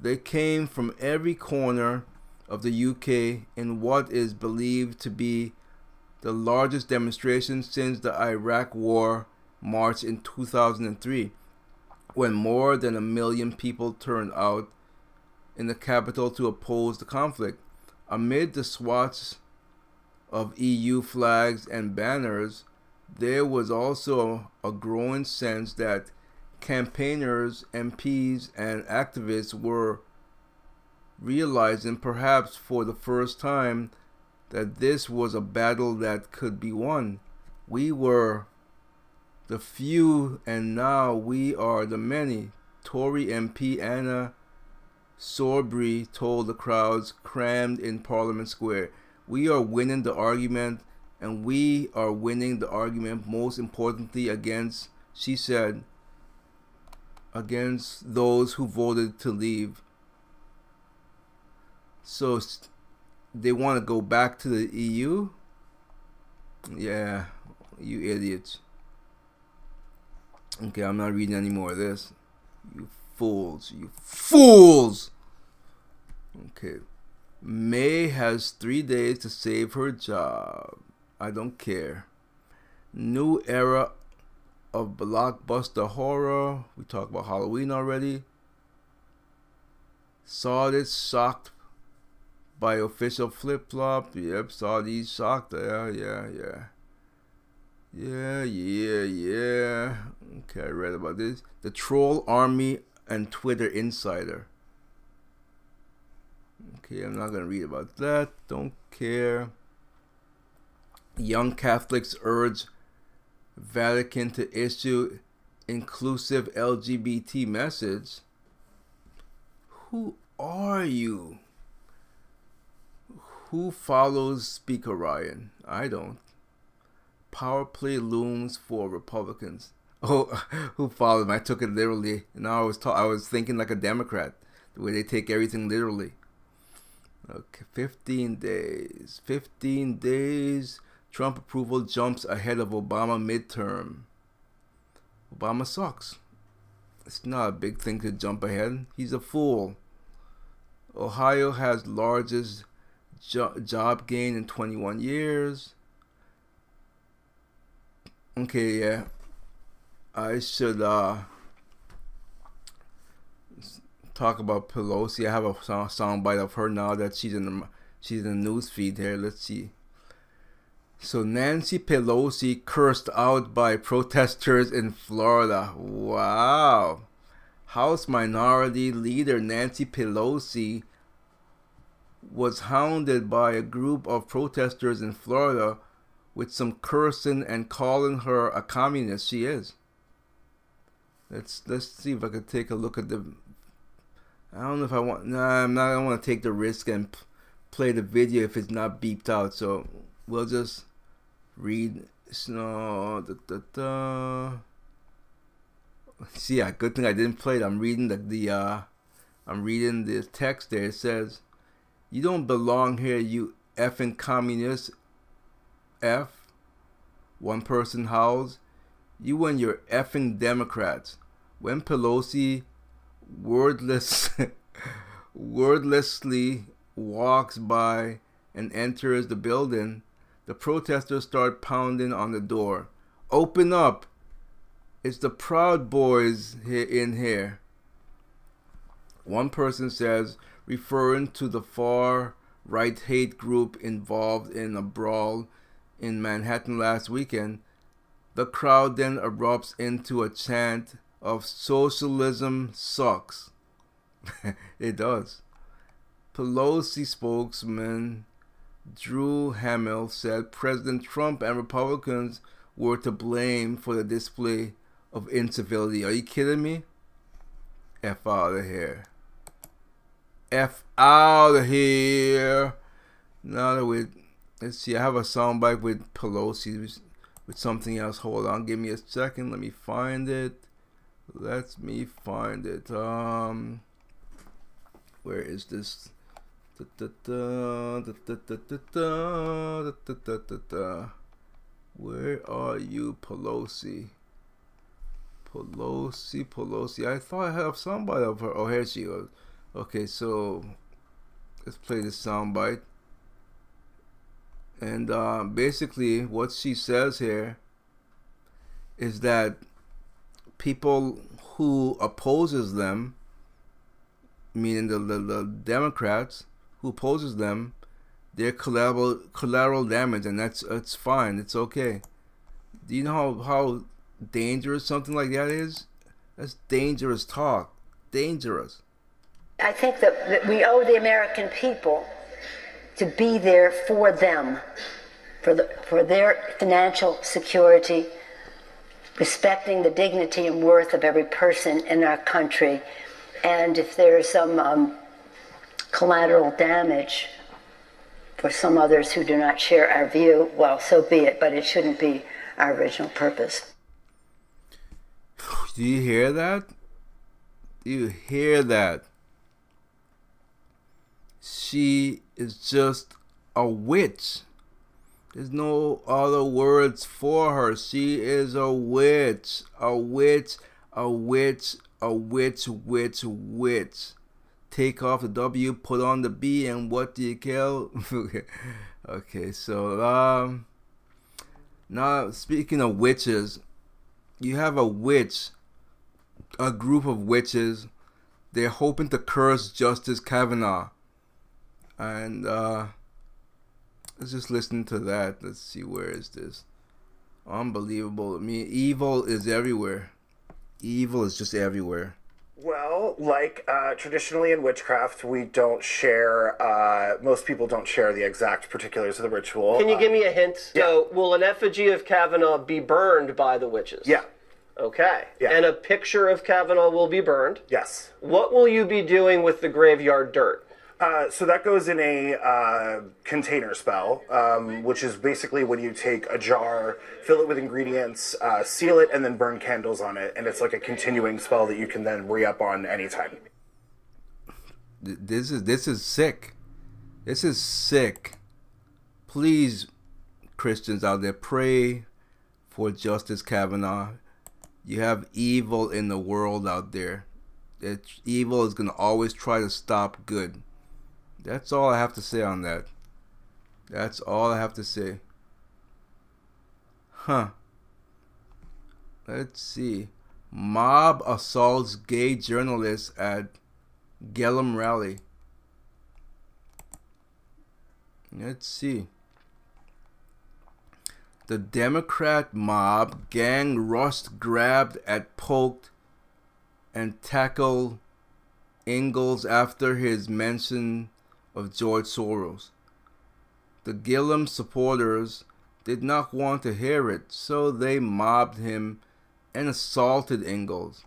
They came from every corner of the UK in what is believed to be the largest demonstration since the Iraq War march in 2003, when more than a million people turned out in the capital to oppose the conflict. Amid the swathes of EU flags and banners, there was also a growing sense that campaigners, MPs, and activists were realizing, perhaps for the first time, that this was a battle that could be won. We were the few, and now we are the many. Tory MP Anna Soubry told the crowds crammed in Parliament Square. We are winning the argument, and we are winning the argument most importantly against, she said, against those who voted to leave. So they want to go back to the EU? Yeah, you idiots. Okay, I'm not reading any more of this. You fools. You fools! Okay. May has three days to save her job. I don't care. New era of blockbuster horror. We talked about Halloween already. Saw this shocked by official flip flop. Yep, saw these shocked. Yeah, yeah, yeah. Yeah, yeah, yeah. Okay, I read about this. The Troll Army and Twitter Insider. Okay, I'm not gonna read about that. Don't care. Young Catholics urge Vatican to issue inclusive LGBT message. Who are you? Who follows Speaker Ryan? I don't. Power play looms for Republicans. Oh, who followed him? I took it literally. Now I was ta- I was thinking like a Democrat, the way they take everything literally. Okay, 15 days. 15 days. Trump approval jumps ahead of Obama midterm. Obama sucks. It's not a big thing to jump ahead. He's a fool. Ohio has largest jo- job gain in 21 years. Okay, yeah. I should uh talk about Pelosi. I have a song, song bite of her now that she's in the she's in the news feed here. Let's see. So Nancy Pelosi cursed out by protesters in Florida. Wow. House Minority Leader Nancy Pelosi was hounded by a group of protesters in Florida with some cursing and calling her a communist. She is. Let's let's see if I could take a look at the. I don't know if I want. Nah, I'm not. I want to take the risk and p- play the video if it's not beeped out. So we'll just read. No, da, da, da. See, yeah, good thing I didn't play it. I'm reading the the. Uh, I'm reading the text there. It says, "You don't belong here, you effing communist." F. One person howls. You and your effing Democrats. When Pelosi wordless wordlessly walks by and enters the building, the protesters start pounding on the door. Open up! It's the Proud Boys here in here. One person says, referring to the far right hate group involved in a brawl in Manhattan last weekend, the crowd then erupts into a chant of socialism sucks. it does. Pelosi spokesman Drew Hamill said President Trump and Republicans were to blame for the display of incivility. Are you kidding me? F out of here. F out of here. Now that we let's see, I have a soundbite with Pelosi with something else. Hold on, give me a second. Let me find it. Let me find it. Um, where is this? Where are you, Pelosi? Pelosi, Pelosi. I thought I have somebody of her. Oh, here she goes. Okay, so let's play this soundbite. And uh, basically, what she says here is that people who opposes them, meaning the, the, the Democrats who opposes them, they're collateral collateral damage, and that's that's fine. It's okay. Do you know how, how dangerous something like that is? That's dangerous talk. Dangerous. I think that, that we owe the American people to be there for them, for, the, for their financial security, respecting the dignity and worth of every person in our country. And if there's some um, collateral damage for some others who do not share our view, well, so be it, but it shouldn't be our original purpose. Do you hear that? Do you hear that? She is just a witch. There's no other words for her. She is a witch. A witch, a witch, a witch, witch, witch. Take off the W, put on the B, and what do you kill? okay, so um now speaking of witches, you have a witch, a group of witches. They're hoping to curse Justice Kavanaugh, and uh, let's just listen to that. Let's see where is this. Unbelievable. I mean, evil is everywhere. Evil is just everywhere. Well, like uh, traditionally in witchcraft, we don't share. Uh, most people don't share the exact particulars of the ritual. Can you give me a hint? So, will an effigy of Kavanaugh be burned by the witches? Yeah. Okay. Yeah. And a picture of Kavanaugh will be burned? Yes. What will you be doing with the graveyard dirt? Uh, so that goes in a uh, container spell, um, which is basically when you take a jar, fill it with ingredients, uh, seal it, and then burn candles on it, and it's like a continuing spell that you can then re up on anytime. Th- This is this is sick. This is sick. Please, Christians out there, pray for Justice Kavanaugh. You have evil in the world out there. Evil is gonna always try to stop good. That's all I have to say on that. That's all I have to say. Huh. Let's see. Mob assaults gay journalist at Gillum rally. Let's see. The Democrat mob gang rushed, grabbed at, poked, and tackled Engels after his mention of George Soros. The Gillum supporters did not want to hear it, so they mobbed him and assaulted Engels.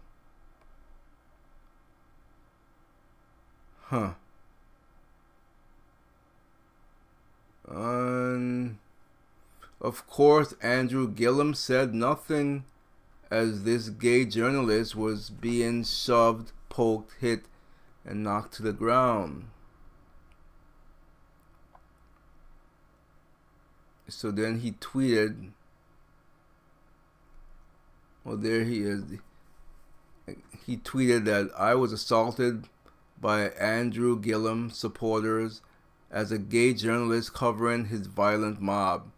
Huh. Um, of course, Andrew Gillum said nothing as this gay journalist was being shoved, poked, hit, and knocked to the ground. So then he tweeted, well, there he is. He tweeted that I was assaulted by Andrew Gillum supporters as a gay journalist covering his violent mob.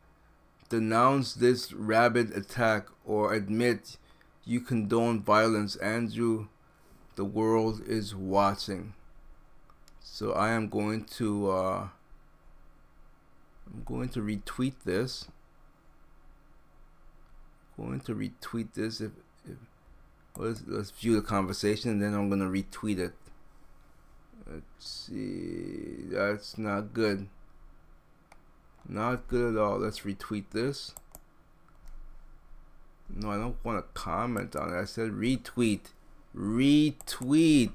Denounce this rabid attack or admit you condone violence, Andrew. The world is watching. So I am going to uh, I'm going to retweet this. I'm Going to retweet this if, if let's, let's view the conversation and then I'm gonna retweet it. Let's see. That's not good. Not good at all. Let's retweet this. No, I don't want to comment on it. I said retweet. Retweet.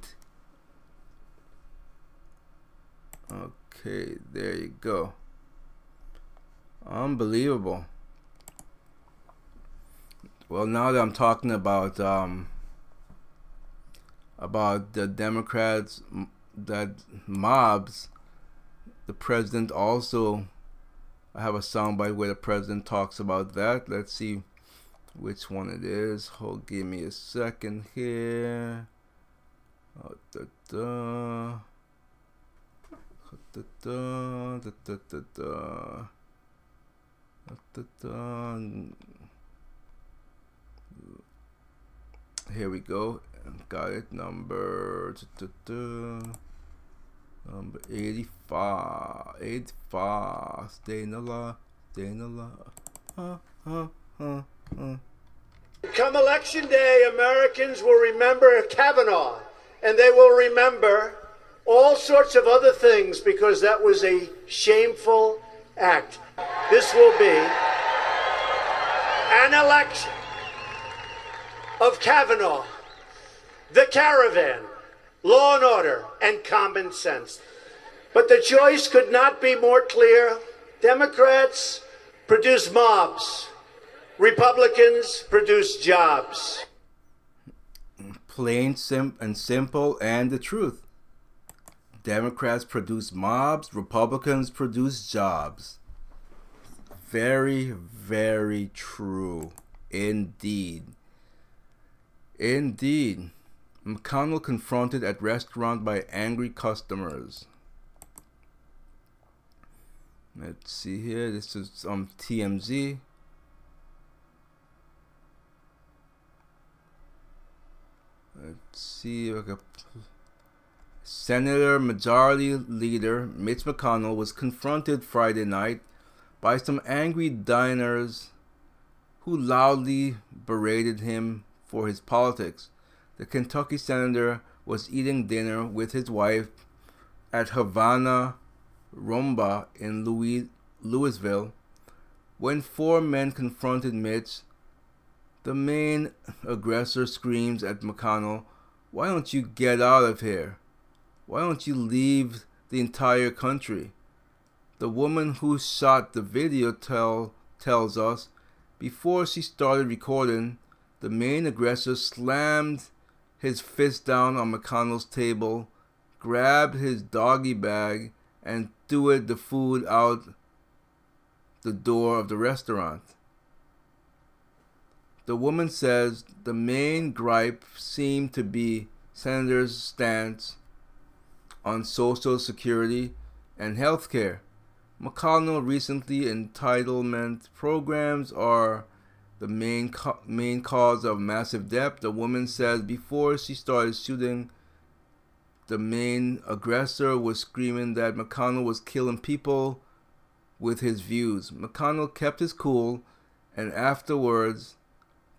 Okay, there you go. Unbelievable. Well, now that I'm talking about um about the Democrats that mobs, the president also I have a soundbite where the president talks about that. Let's see which one it is. Hold, give me a second here. Oh, da, da. Da, da, da, da, da, da. Here we go. Got it. Number number 85. 85. Stay in the law. Stay in the law. Uh, uh, uh, uh. Come election day, Americans will remember Kavanaugh, and they will remember all sorts of other things because that was a shameful act. This will be an election of Kavanaugh, the caravan, law and order, and common sense. But the choice could not be more clear. Democrats produce mobs. Republicans produce jobs. Plain sim- and simple and the truth. Democrats produce mobs, Republicans produce jobs. Very, very true. Indeed. Indeed. McConnell confronted at restaurant by angry customers. Let's see here. This is um TMZ. Let's see. Senator Majority Leader Mitch McConnell was confronted Friday night by some angry diners who loudly berated him for his politics. The Kentucky senator was eating dinner with his wife at Havana Rumba in Louis, Louisville when four men confronted Mitch. The main aggressor screams at McConnell, Why don't you get out of here? Why don't you leave the entire country? The woman who shot the video tell, tells us before she started recording, the main aggressor slammed his fist down on McConnell's table, grabbed his doggy bag, and threw it the food out the door of the restaurant. The woman says the main gripe seemed to be Senator's stance on Social Security and health care. McConnell recently entitlement programs are the main co- main cause of massive debt. The woman says before she started shooting, the main aggressor was screaming that McConnell was killing people with his views. McConnell kept his cool and afterwards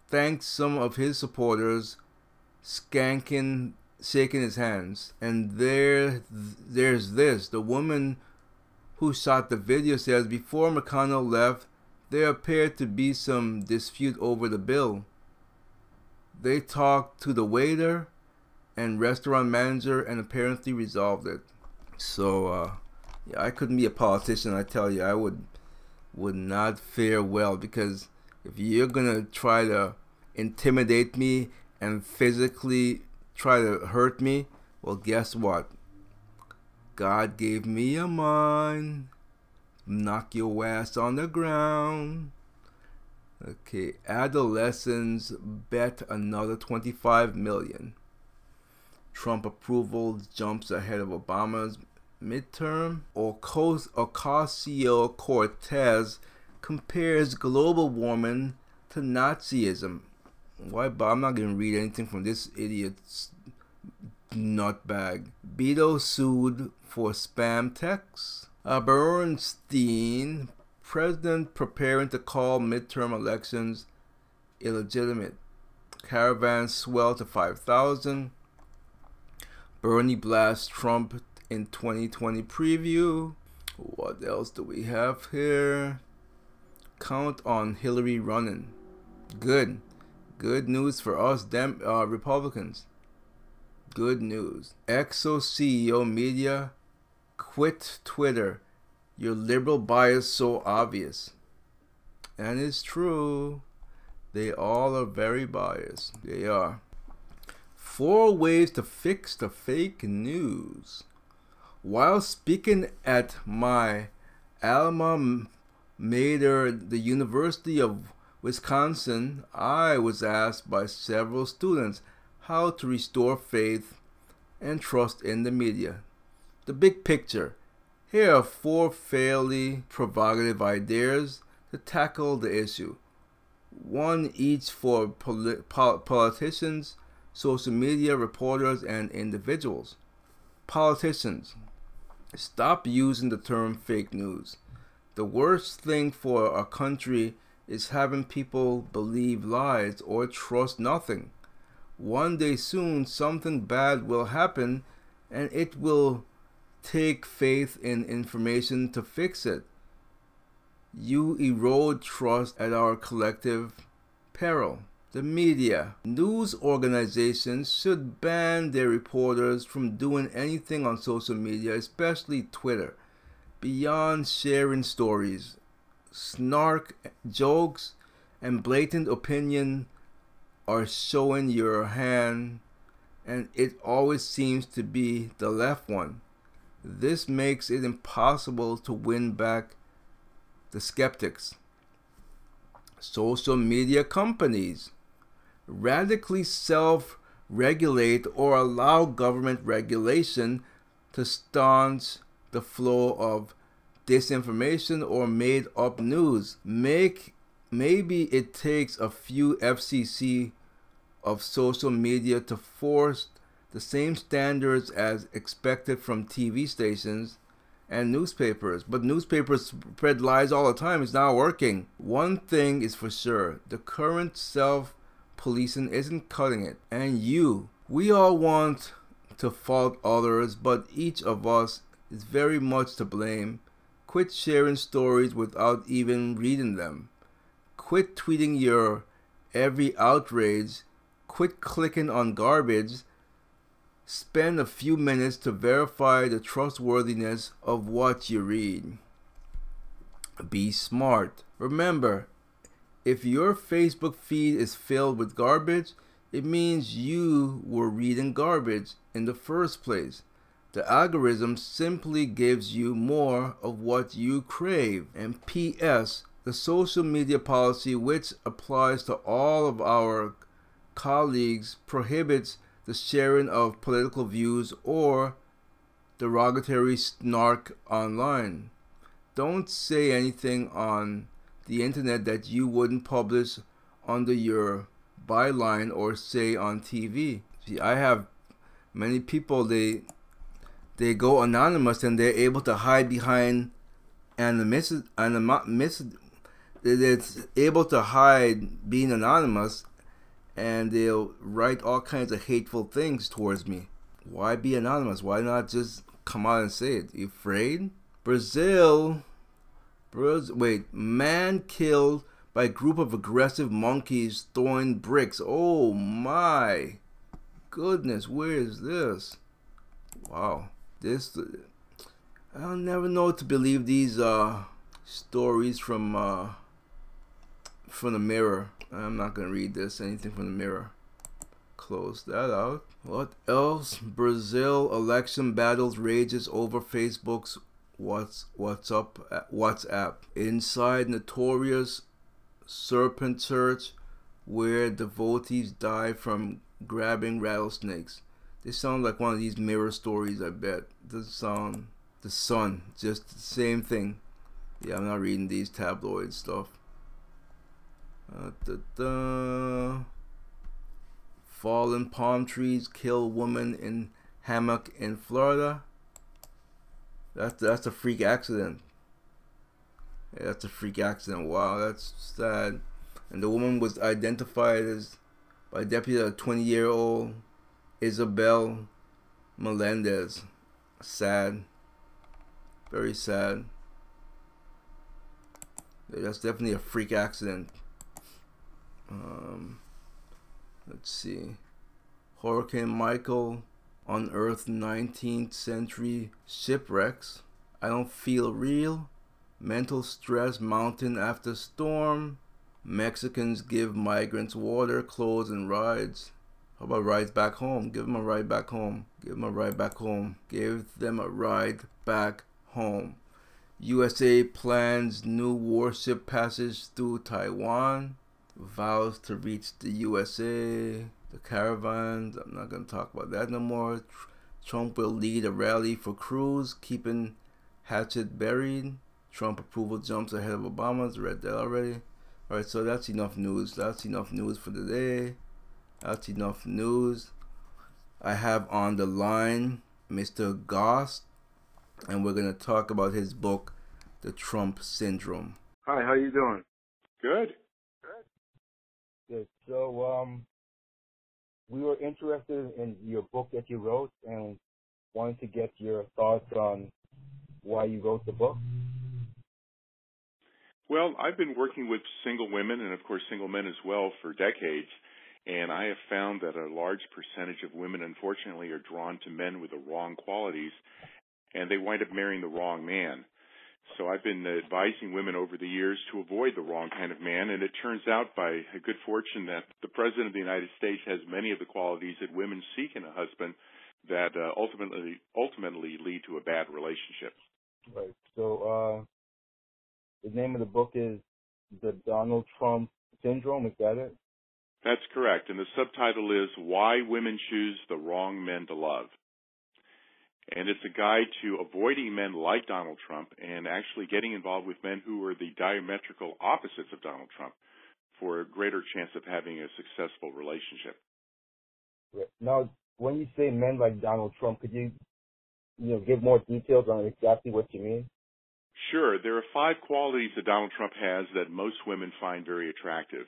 thanked some of his supporters, skanking, shaking his hands. And there, there's this: the woman who shot the video says before McConnell left, there appeared to be some dispute over the bill. They talked to the waiter and restaurant manager and apparently resolved it. So, uh, yeah, I couldn't be a politician. I tell you, I would would not fare well because if you're gonna try to intimidate me and physically try to hurt me, well, guess what? God gave me a mind. Knock your ass on the ground. Okay, Adelson's bet another 25 million. Trump approval jumps ahead of Obama's midterm. Ocasio Cortez compares global warming to Nazism. Why? But I'm not gonna read anything from this idiot's nutbag. Beto sued for spam texts. Uh, Bernstein, president preparing to call midterm elections illegitimate. Caravans swell to 5,000. Bernie blasts Trump in 2020 preview. What else do we have here? Count on Hillary running. Good. Good news for us Dem- uh, Republicans. Good news. Axios CEO Media quit Twitter. Your liberal bias so obvious. And it's true. They all are very biased. They are. Four ways to fix the fake news. While speaking at my alma mater, the University of Wisconsin, I was asked by several students how to restore faith and trust in the media. The big picture. Here are four fairly provocative ideas to tackle the issue. One each for poli- politicians, social media reporters, and individuals. Politicians, stop using the term fake news. The worst thing for a country is having people believe lies or trust nothing. One day soon, something bad will happen, and it will take faith in information to fix it. You erode trust at our collective peril. The media, news organizations should ban their reporters from doing anything on social media, especially Twitter, beyond sharing stories. Snark, jokes, and blatant opinion are showing your hand, and it always seems to be the left one. This makes it impossible to win back the skeptics. Social media companies radically self regulate or allow government regulation to staunch the flow of disinformation or made up news. Make maybe it takes a few FCC of social media to force the same standards as expected from TV stations and newspapers. But newspapers spread lies all the time. It's not working. One thing is for sure the current self policing isn't cutting it. And you, we all want to fault others, but each of us is very much to blame. Quit sharing stories without even reading them. Quit tweeting your every outrage. Quit clicking on garbage spend a few minutes to verify the trustworthiness of what you read. Be smart. Remember, if your Facebook feed is filled with garbage, it means you were reading garbage in the first place. The algorithm simply gives you more of what you crave. And P.S. The social media policy, which applies to all of our colleagues, prohibits the sharing of political views or derogatory snark online. Don't say anything on the internet that you wouldn't publish under your byline or say on TV. See, I have many people they they go anonymous and they're able to hide behind anonymous anonymous they're able to hide being anonymous and they'll write all kinds of hateful things towards me. Why be anonymous? Why not just come out and say it? You afraid? Brazil, Brazil, wait, man killed by group of aggressive monkeys throwing bricks. Oh my goodness, where is this? Wow, this I'll never know to believe these uh stories from uh from the mirror. I'm not gonna read this. Anything from the mirror. Close that out. What else? Brazil election battles rages over Facebook's what's what's up WhatsApp. Inside notorious serpent church where devotees die from grabbing rattlesnakes. They sound like one of these mirror stories, I bet. Doesn't sound the sun, just the same thing. Yeah, I'm not reading these tabloid stuff. Da, da. Fallen palm trees kill woman in hammock in Florida. That's that's a freak accident. Yeah, that's a freak accident. Wow, that's sad. And the woman was identified as by deputy a 20 year old Isabel Melendez. Sad. Very sad. That's definitely a freak accident. Um, let's see. Hurricane Michael unearthed 19th century shipwrecks. I don't feel real. Mental stress mountain after storm. Mexicans give migrants water, clothes, and rides. How about rides back home? Give them a ride back home. Give them a ride back home. Give them a ride back home. USA plans new warship passage through Taiwan vows to reach the USA, the caravans. I'm not going to talk about that no more. Trump will lead a rally for Cruz, keeping Hatchet buried. Trump approval jumps ahead of Obama's. Read that already. Alright, so that's enough news. That's enough news for today. That's enough news. I have on the line Mr. Gosse, and we're going to talk about his book, The Trump Syndrome. Hi, how you doing? Good. So, um, we were interested in your book that you wrote and wanted to get your thoughts on why you wrote the book. Well, I've been working with single women and, of course, single men as well for decades. And I have found that a large percentage of women, unfortunately, are drawn to men with the wrong qualities, and they wind up marrying the wrong man. So I've been advising women over the years to avoid the wrong kind of man, and it turns out by a good fortune that the President of the United States has many of the qualities that women seek in a husband that uh, ultimately ultimately lead to a bad relationship. Right. So uh, the name of the book is The Donald Trump Syndrome. Is that it? That's correct, and the subtitle is Why Women Choose the Wrong Men to Love and it's a guide to avoiding men like Donald Trump and actually getting involved with men who are the diametrical opposites of Donald Trump for a greater chance of having a successful relationship. Now, when you say men like Donald Trump, could you, you know, give more details on exactly what you mean? Sure. There are five qualities that Donald Trump has that most women find very attractive.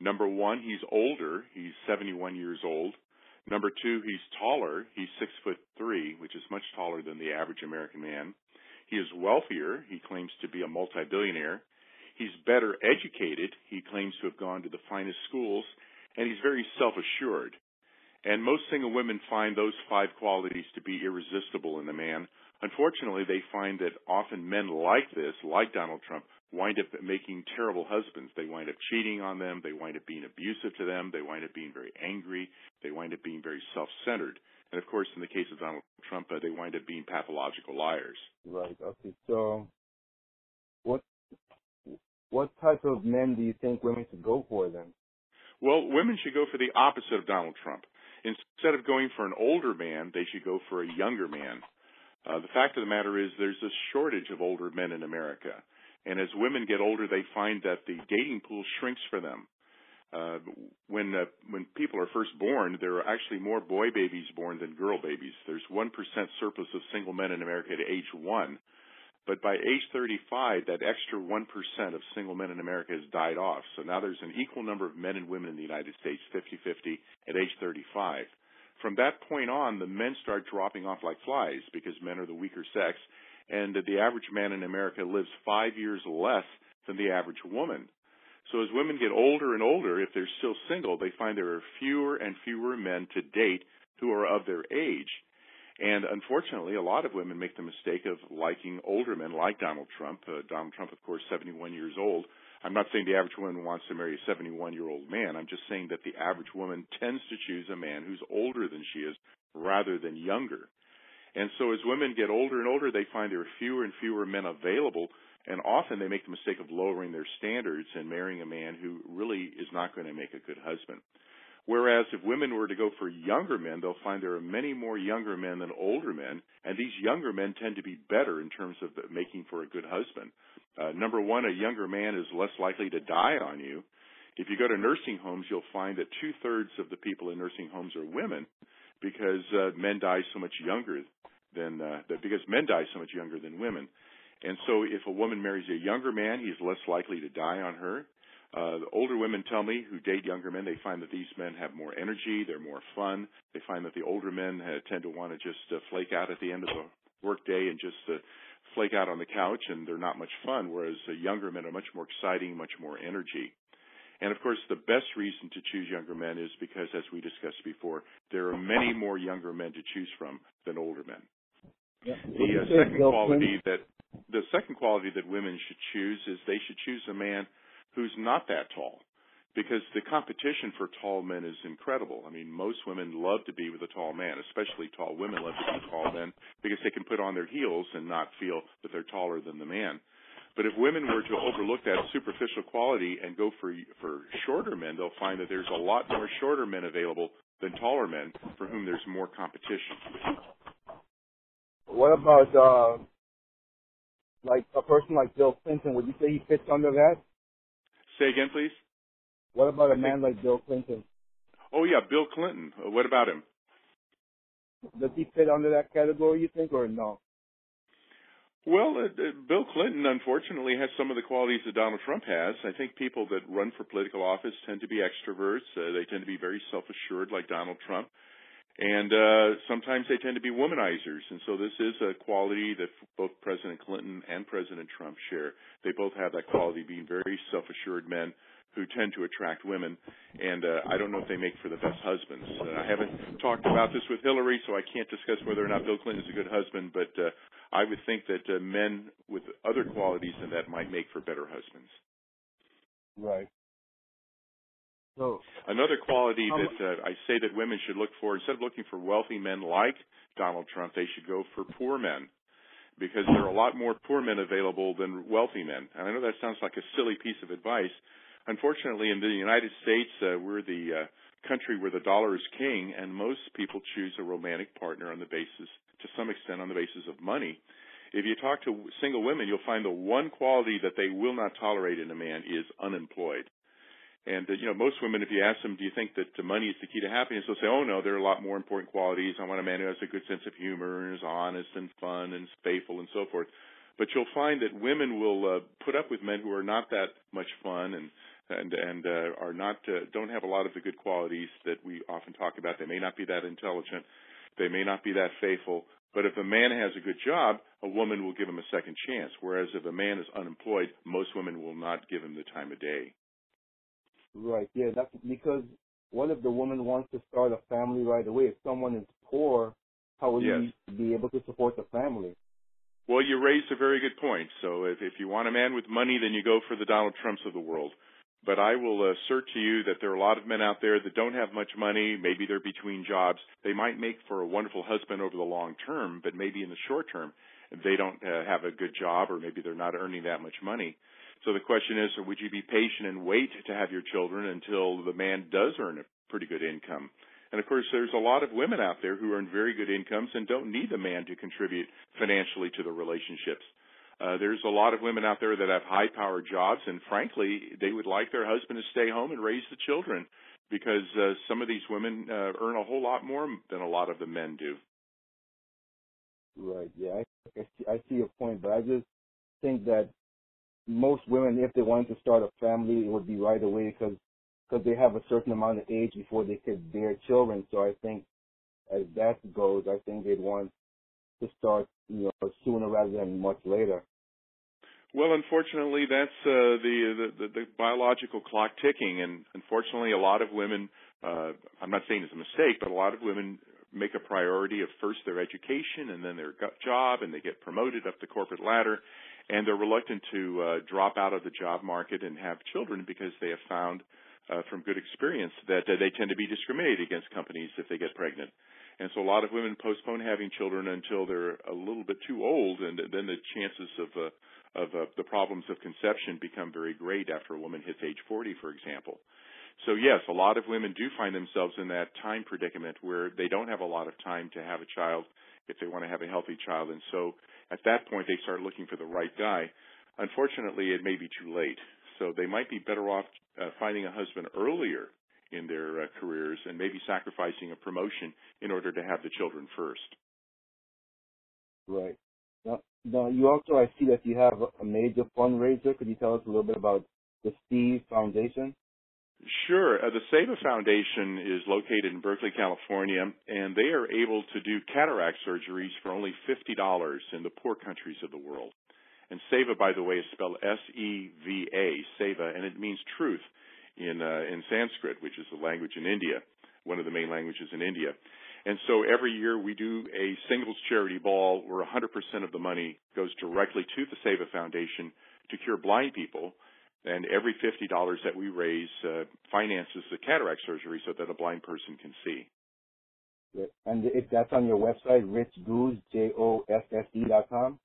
Number one, he's older. He's 71 years old. Number two, he's taller. He's six foot three, which is much taller than the average American man. He is wealthier. He claims to be a multi-billionaire. He's better educated. He claims to have gone to the finest schools, and he's very self-assured. And most single women find those five qualities to be irresistible in a man. Unfortunately, they find that often men like this, like Donald Trump, wind up making terrible husbands. They wind up cheating on them. They wind up being abusive to them. They wind up being very angry. They wind up being very self-centered. And of course, in the case of Donald Trump, uh, they wind up being pathological liars. Right. Okay. So, what what type of men do you think women should go for then? Well, women should go for the opposite of Donald Trump. Instead of going for an older man, they should go for a younger man. Uh, the fact of the matter is, there's a shortage of older men in America, and as women get older, they find that the dating pool shrinks for them. Uh, when uh, when people are first born, there are actually more boy babies born than girl babies. There's one percent surplus of single men in America at age one, but by age 35, that extra one percent of single men in America has died off. So now there's an equal number of men and women in the United States, 50-50 at age 35. From that point on, the men start dropping off like flies because men are the weaker sex, and the average man in America lives five years less than the average woman. So as women get older and older, if they're still single, they find there are fewer and fewer men to date who are of their age. And unfortunately, a lot of women make the mistake of liking older men like Donald Trump. Uh, Donald Trump, of course, 71 years old. I'm not saying the average woman wants to marry a 71 year old man. I'm just saying that the average woman tends to choose a man who's older than she is rather than younger. And so as women get older and older, they find there are fewer and fewer men available and often they make the mistake of lowering their standards and marrying a man who really is not going to make a good husband. Whereas if women were to go for younger men, they'll find there are many more younger men than older men, and these younger men tend to be better in terms of making for a good husband. Uh, number one, a younger man is less likely to die on you. If you go to nursing homes, you'll find that two thirds of the people in nursing homes are women because uh, men die so much younger than uh, because men die so much younger than women. And so if a woman marries a younger man, he's less likely to die on her. Uh, the older women tell me who date younger men, they find that these men have more energy, they're more fun. They find that the older men uh, tend to want to just uh, flake out at the end of the workday and just uh, flake out on the couch, and they're not much fun. Whereas uh, younger men are much more exciting, much more energy. And of course, the best reason to choose younger men is because, as we discussed before, there are many more younger men to choose from than older men. Yeah. The uh, second quality that the second quality that women should choose is they should choose a man who's not that tall because the competition for tall men is incredible. I mean, most women love to be with a tall man, especially tall women love to be tall men because they can put on their heels and not feel that they're taller than the man. But if women were to overlook that superficial quality and go for for shorter men, they'll find that there's a lot more shorter men available than taller men for whom there's more competition. What about uh, like a person like Bill Clinton, would you say he fits under that? Say again, please. What about a man like Bill Clinton? Oh yeah, Bill Clinton. What about him? Does he fit under that category, you think, or no? Well, uh, uh, Bill Clinton unfortunately has some of the qualities that Donald Trump has. I think people that run for political office tend to be extroverts. Uh, they tend to be very self-assured, like Donald Trump and uh, sometimes they tend to be womanizers. And so this is a quality that both President Clinton and President Trump share. They both have that quality, being very self-assured men who tend to attract women. And uh, I don't know if they make for the best husbands. Uh, I haven't talked about this with Hillary, so I can't discuss whether or not Bill Clinton is a good husband. But uh, I would think that uh, men with other qualities than that might make for better husbands. Right. So another quality um, that uh, I say that women should look for instead of looking for wealthy men like Donald Trump, they should go for poor men because there are a lot more poor men available than wealthy men. And I know that sounds like a silly piece of advice. Unfortunately, in the United States, uh, we're the uh, country where the dollar is king, and most people choose a romantic partner on the basis, to some extent, on the basis of money. If you talk to single women, you'll find the one quality that they will not tolerate in a man is unemployed. And uh, you know, most women, if you ask them, do you think that the money is the key to happiness? They'll say, oh no, there are a lot more important qualities. I want a man who has a good sense of humor and is honest and fun and is faithful and so forth. But you'll find that women will uh, put up with men who are not that much fun and and and uh, are not uh, don't have a lot of the good qualities that we often talk about. They may not be that intelligent. They may not be that faithful. But if a man has a good job, a woman will give him a second chance. Whereas if a man is unemployed, most women will not give him the time of day. Right. Yeah. That's because what if the woman wants to start a family right away? If someone is poor, how will Yes. he be able to support the family? Well, you raised a very good point. So if, if you want a man with money, then you go for the Donald Trumps of the world. But I will assert to you that there are a lot of men out there that don't have much money. Maybe they're between jobs. They might make for a wonderful husband over the long term, but maybe in the short term, they don't uh, have a good job or maybe they're not earning that much money. So the question is, would you be patient and wait to have your children until the man does earn a pretty good income? And of course, there's a lot of women out there who earn very good incomes and don't need the man to contribute financially to the relationships. Uh, there's a lot of women out there that have high power jobs, and frankly, they would like their husband to stay home and raise the children because uh, some of these women uh, earn a whole lot more than a lot of the men do. Right. Yeah. I, I, see, I see your point, but I just think that most women, if they wanted to start a family, it would be right away because because they have a certain amount of age before they could bear children. So I think as that goes, I think they'd want to start, you know, sooner rather than much later. Well, unfortunately, that's uh, the, the the biological clock ticking, and unfortunately, a lot of women. Uh, I'm not saying it's a mistake, but a lot of women make a priority of first their education and then their job, and they get promoted up the corporate ladder, and they're reluctant to uh, drop out of the job market and have children because they have found uh, from good experience that uh, they tend to be discriminated against companies if they get pregnant. And so a lot of women postpone having children until they're a little bit too old, and then the chances of uh, of uh, the problems of conception become very great after a woman hits age 40, for example. So yes, a lot of women do find themselves in that time predicament where they don't have a lot of time to have a child if they want to have a healthy child, and so at that point they start looking for the right guy. Unfortunately, it may be too late. So they might be better off uh, finding a husband earlier in their uh, careers and maybe sacrificing a promotion in order to have the children first. Right. Now, now you also, I see that you have a major fundraiser. Could you tell us a little bit about the SEVA Foundation? Sure. Uh, the SEVA Foundation is located in Berkeley, California, and they are able to do cataract surgeries for only $50 in the poor countries of the world. And SEVA, by the way, is spelled S-E-V-A, SEVA, and it means truth in uh, in Sanskrit, which is the language in India, one of the main languages in India. And so every year we do a singles charity ball where 100% of the money goes directly to the SEVA Foundation to cure blind people. And every $50 that we raise uh, finances the cataract surgery so that a blind person can see. And if that's on your website, richgosse, J-O-S-S-E dot com?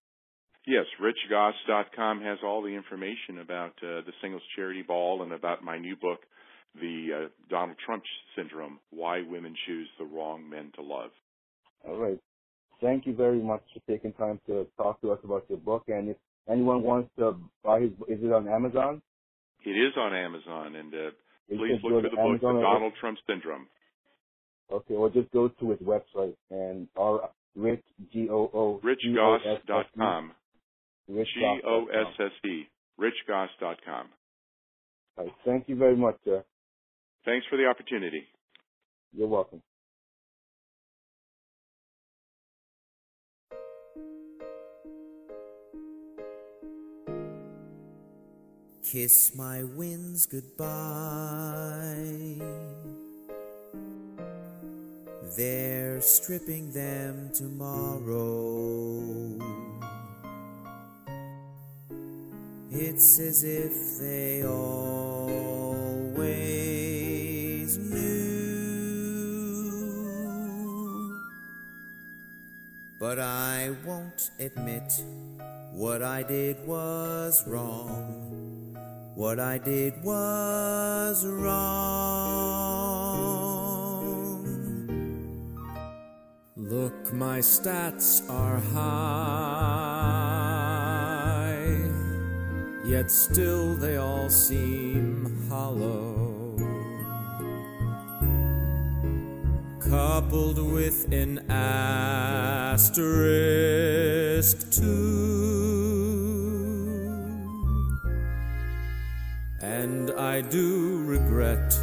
Yes, richgosse.com has all the information about uh, the singles charity ball and about my new book, The uh, Donald Trump Syndrome Why Women Choose the Wrong Men to Love. All right. Thank you very much for taking time to talk to us about your book. And if anyone wants to buy his, is it on Amazon? It is on Amazon, and uh, please look for the book, The Donald Trump Syndrome. Okay, or just go to his website and our Rich G O O richgosse.com. Rich G O S S E. richgosse.com. All right. Thank you very much, sir. Thanks for the opportunity. You're welcome. Kiss my winds goodbye. They're stripping them tomorrow. It's as if they always knew. But I won't admit what I did was wrong. What I did was wrong. Look, my stats are high, yet still they all seem hollow. Coupled with an asterisk, too. And I do regret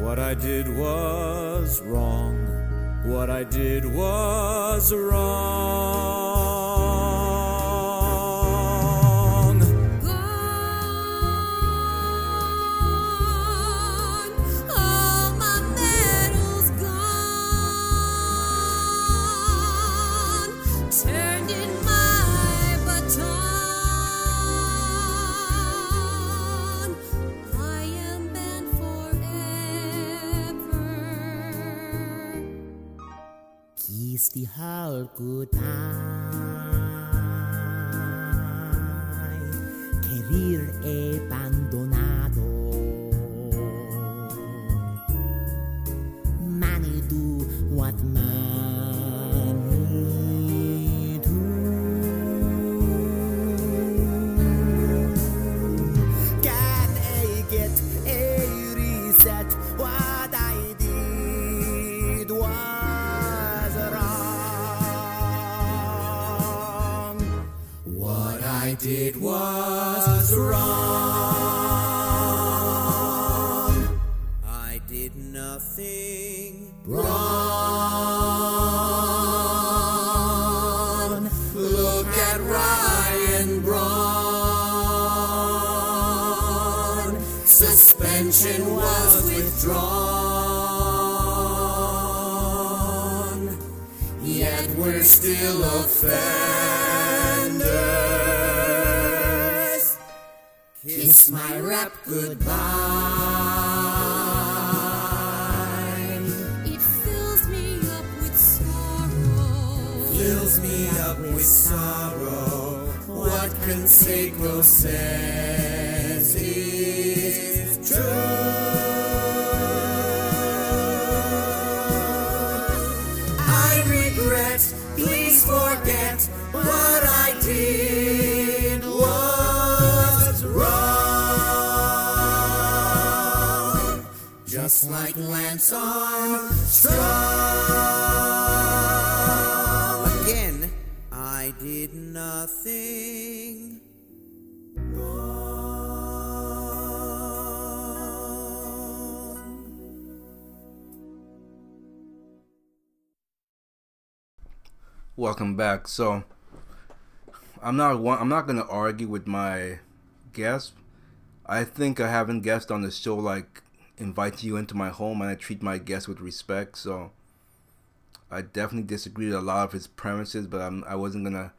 what I did was wrong. What I did was wrong. The whole goodbye. Career did was wrong. I did nothing wrong. Look at Ryan Braun. Suspension was withdrawn. Yet we're still offenders. My rap goodbye. It fills me up with sorrow. fills me up with sorrow. What Canseco says is true. Just like Lance Armstrong. Again, I did nothing wrong. Welcome back. So, I'm not one, I'm not gonna argue with my guest. I think I haven't guessed on the show like invite you into my home and I treat my guests with respect. So, I definitely disagreed with a lot of his premises, but I'm I wasn't gonna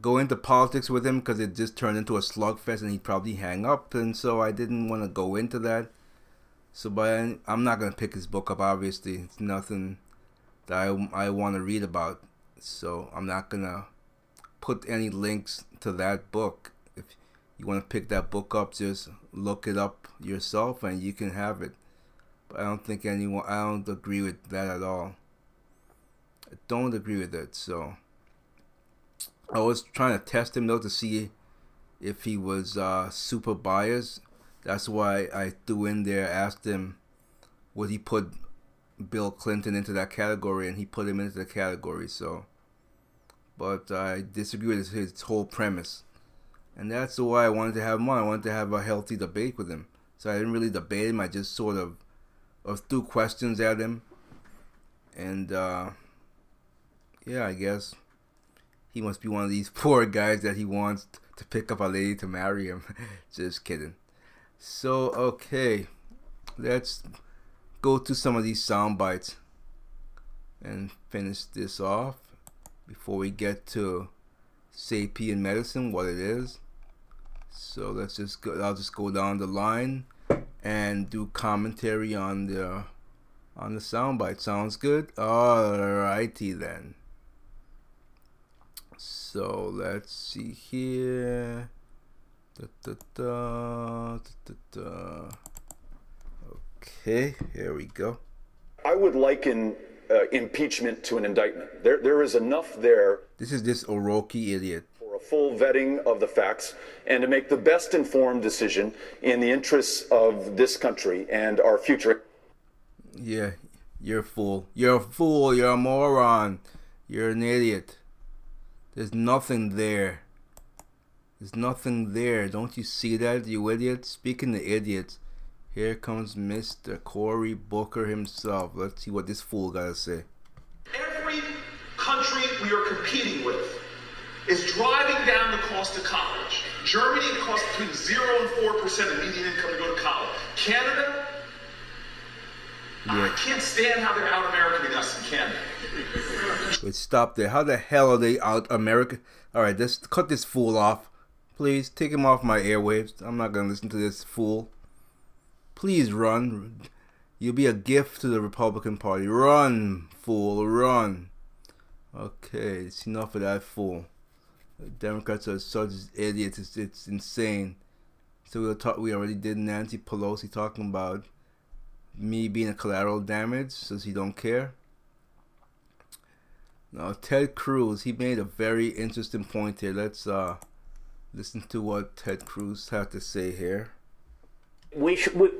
go into politics with him because it just turned into a slugfest and he'd probably hang up, and so I didn't want to go into that. So, but I'm not gonna pick his book up. Obviously, it's nothing that I I want to read about. So I'm not gonna put any links to that book. You want to pick that book up, just look it up yourself and you can have it. But I don't think anyone. I don't agree with that at all. I don't agree with it. So I was trying to test him though to see if he was uh, super biased. That's why I threw in there, asked him, would he put Bill Clinton into that category, and he put him into the category. So, but I disagree with his whole premise, and that's why I wanted to have him on. I wanted to have a healthy debate with him. So I didn't really debate him. I just sort of, of threw questions at him, and uh, yeah, I guess he must be one of these poor guys that he wants to pick up a lady to marry him. just kidding. So okay, let's go to some of these sound bites and finish this off before we get to sapien medicine what it is so let's just go i'll just go down the line and do commentary on the on the sound bite sounds good alrighty then so let's see here da, da, da, da, da. Okay, here we go. I would liken uh, impeachment to an indictment. There, there is enough there This is this O'Rourke idiot. For a full vetting of the facts and to make the best informed decision in the interests of this country and our future. Yeah, You're a fool. You're a fool. You're a moron. You're an idiot. There's nothing there. There's nothing there. Don't you see that, you idiot? Speaking of idiots, here comes Mr. Cory Booker himself. Let's see what this fool got to say. Every country we are competing with is driving down the cost of college. Germany it costs between 0 and 4% of median income to go to college. Canada, I Yeah. can't stand how they're out Americaning us in Canada. Wait, stop there. How the hell are they out America? All right, let's cut this fool off. Please take him off my airwaves. I'm not gonna listen to this fool. Please run. You'll be a gift to the Republican Party. Run, fool, run. Okay, it's enough of that fool. Democrats are such idiots. It's, it's insane. So we'll talk. We already did Nancy Pelosi talking about me being a collateral damage, says he don't care. Now Ted Cruz, he made a very interesting point here. Let's uh listen to what Ted Cruz had to say here. We should we,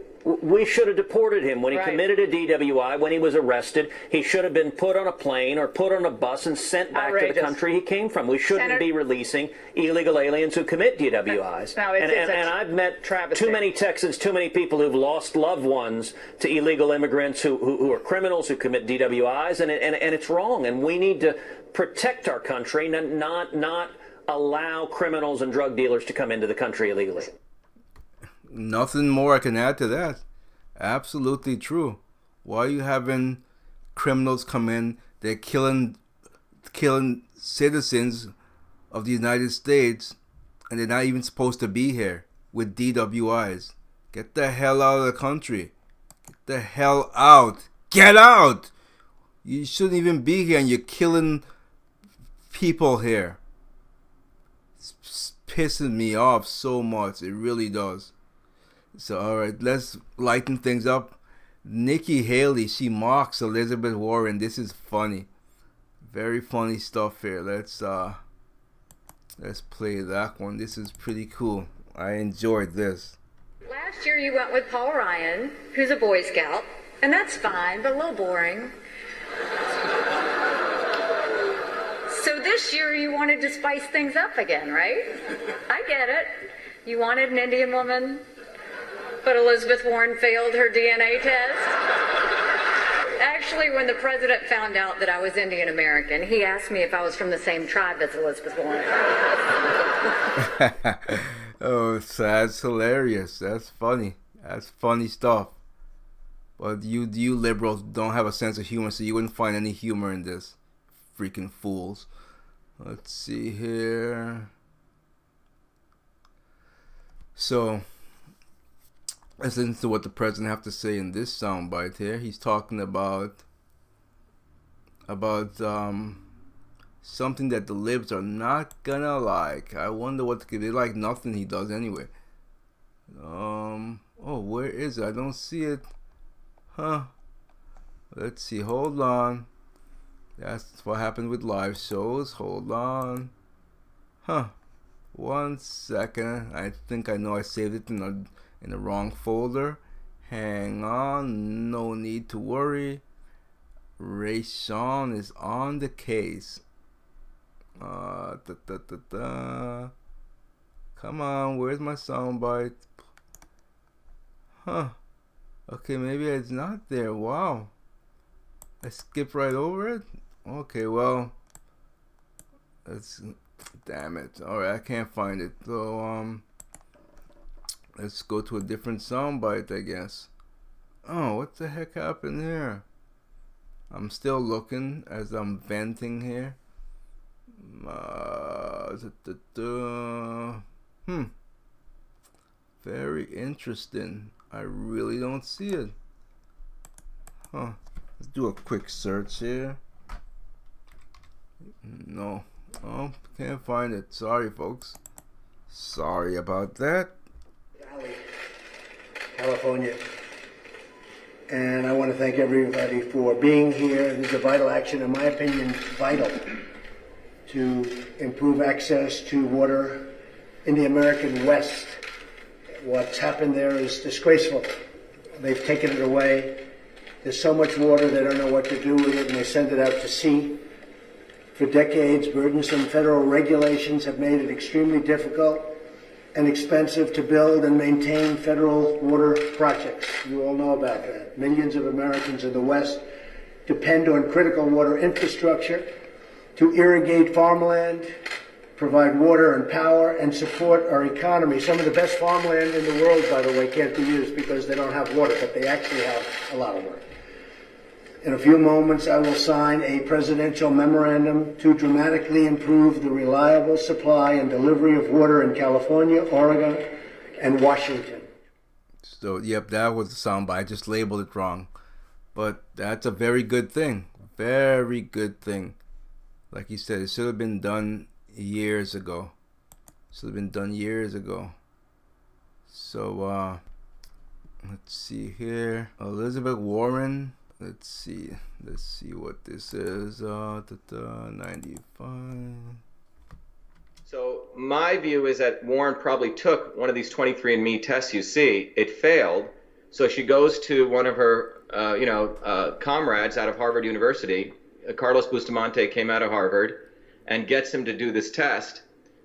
we should have deported him when he Right. committed a DWI. When he was arrested, he should have been put on a plane or put on a bus and sent back to the country he came from. We shouldn't Senator- be releasing illegal aliens who commit DWIs. No, it's- and, it's and, and I've met travesty. too many Texans, too many people who've lost loved ones to illegal immigrants who, who, who are criminals who commit DWIs, and, and, and it's wrong. And we need to protect our country, and not not allow criminals and drug dealers to come into the country illegally. Nothing more I can add to that. Absolutely true. Why are you having criminals come in? They're killing killing citizens of the United States and they're not even supposed to be here with DWIs. Get the hell out of the country. Get the hell out. Get out. You shouldn't even be here and you're killing people here. It's it's pissing me off so much. It really does. So all right, let's lighten things up. Nikki Haley, she mocks Elizabeth Warren. This is funny. Very funny stuff here. Let's uh let's play that one. This is pretty cool. I enjoyed this. Last year you went with Paul Ryan, who's a Boy Scout, and that's fine, but a little boring. So this year you wanted to spice things up again, right? I get it. You wanted an Indian woman, but Elizabeth Warren failed her DNA test. Actually, when the president found out that I was Indian American, he asked me if I was from the same tribe as Elizabeth Warren. oh, that's hilarious. That's funny. That's funny stuff. But you you liberals don't have a sense of humor, so you wouldn't find any humor in this. Freaking fools. Let's see here. So listen to what the president have to say in this soundbite here. He's talking about about um something that the libs are not gonna like. I wonder what they like nothing he does anyway. Um oh where is it? I don't see it. Huh. Let's see, hold on. That's what happened with live shows. Hold on. Huh. One second. I think I know I saved it in the in the wrong folder. Hang on. No need to worry. Ray Sean is on the case. Uh, da, da, da, da. Come on, where's my soundbite? Huh. Okay, maybe it's not there. Wow. I skipped right over it. Okay, well, that's damn it. All right, I can't find it. So um, let's go to a different soundbite, I guess. Oh, what the heck happened here? I'm still looking as I'm venting here. Uh. Hmm. Very interesting. I really don't see it. Huh. Let's do a quick search here. No. Oh, can't find it. Sorry, folks. Sorry about that. California. And I want to thank everybody for being here. This is a vital action, in my opinion, vital to improve access to water in the American West. What's happened there is disgraceful. They've taken it away. There's so much water they don't know what to do with it, and they send it out to sea. For decades, burdensome federal regulations have made it extremely difficult and expensive to build and maintain federal water projects. You all know about that. Millions of Americans in the West depend on critical water infrastructure to irrigate farmland, provide water and power, and support our economy. Some of the best farmland in the world, by the way, can't be used because they don't have water, but they actually have a lot of water. In a few moments, I will sign a presidential memorandum to dramatically improve the reliable supply and delivery of water in California, Oregon, and Washington. So, yep, that was the soundbite. I just labeled it wrong. But that's a very good thing. Very good thing. Like you said, it should have been done years ago. Should have been done years ago. So, uh, let's see here. Elizabeth Warren let's see. Let's see what this is. Uh da, da, 95 so my view is that warren probably took one of these 23andme tests you see. It failed. So she goes to one of her uh, you know uh, comrades out of harvard university. Uh, carlos bustamante came out of harvard and gets him to do this test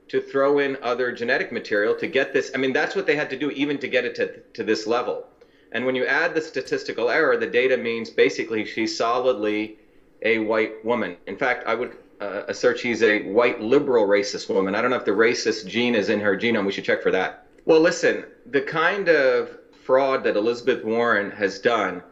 to throw in other genetic material to get this. I mean that's what they had to do even to get it to, to this level and when you add the statistical error, the data means basically she's solidly a white woman. In fact, I would uh, assert she's a white liberal racist woman. I don't know if the racist gene is in her genome. We should check for that. Well, listen, the kind of fraud that Elizabeth Warren has done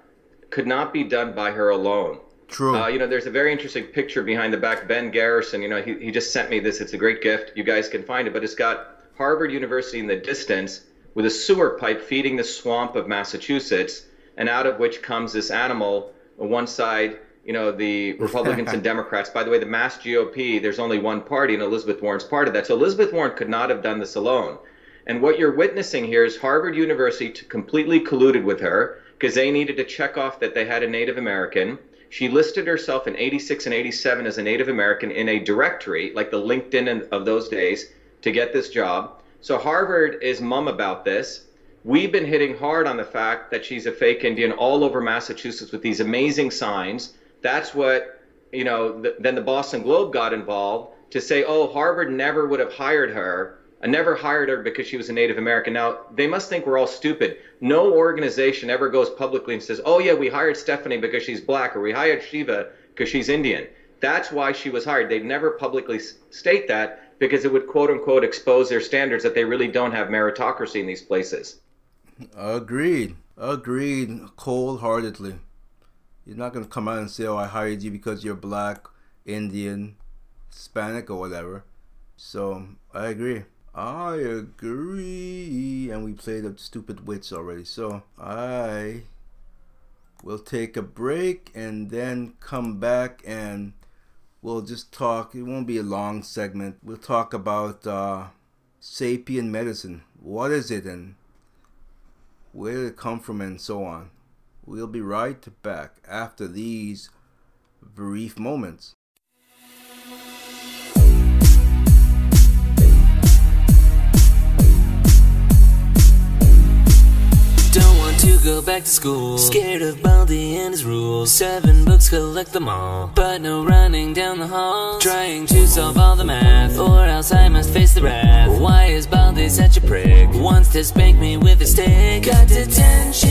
could not be done by her alone. True. Uh, you know, there's a very interesting picture behind the back. Ben Garrison, you know, he, he just sent me this. It's a great gift. You guys can find it, but it's got Harvard University in the distance with a sewer pipe feeding the swamp of Massachusetts, and out of which comes this animal. On one side, you know, the Republicans and Democrats. By the way, the Mass GOP, there's only one party, and Elizabeth Warren's part of that. So Elizabeth Warren could not have done this alone. And what you're witnessing here is Harvard University completely colluded with her because they needed to check off that they had a Native American. She listed herself in 86 and 87 as a Native American in a directory, like the LinkedIn of those days, to get this job. So Harvard is mum about this. We've been hitting hard on the fact that she's a fake Indian all over Massachusetts with these amazing signs. That's what, you know, th- then the Boston Globe got involved to say, oh, Harvard never would have hired her. I never hired her because she was a Native American. Now, they must think we're all stupid. No organization ever goes publicly and says, oh, yeah, we hired Stephanie because she's black, or we hired Shiva because she's Indian. That's why she was hired. They'd never publicly state that because it would quote unquote expose their standards that they really don't have meritocracy in these places. Agreed. Agreed. Cold heartedly. You're not going to come out and say, oh, I hired you because you're black, Indian, Hispanic, or whatever. So, I agree. I agree. And we played a stupid wits already. So, I will take a break and then come back and we'll just talk. It won't be a long segment. We'll talk about uh, sapien medicine. What is it and where did it come from and so on. We'll be right back after these brief moments. Don't want to go back to school. Scared of Baldi and his rules. Seven books, collect them all. But no running down the hall. Trying to solve all the math. Or else I must face the wrath. Why is Baldi such a prick? Wants to spank me with a stick. Got detention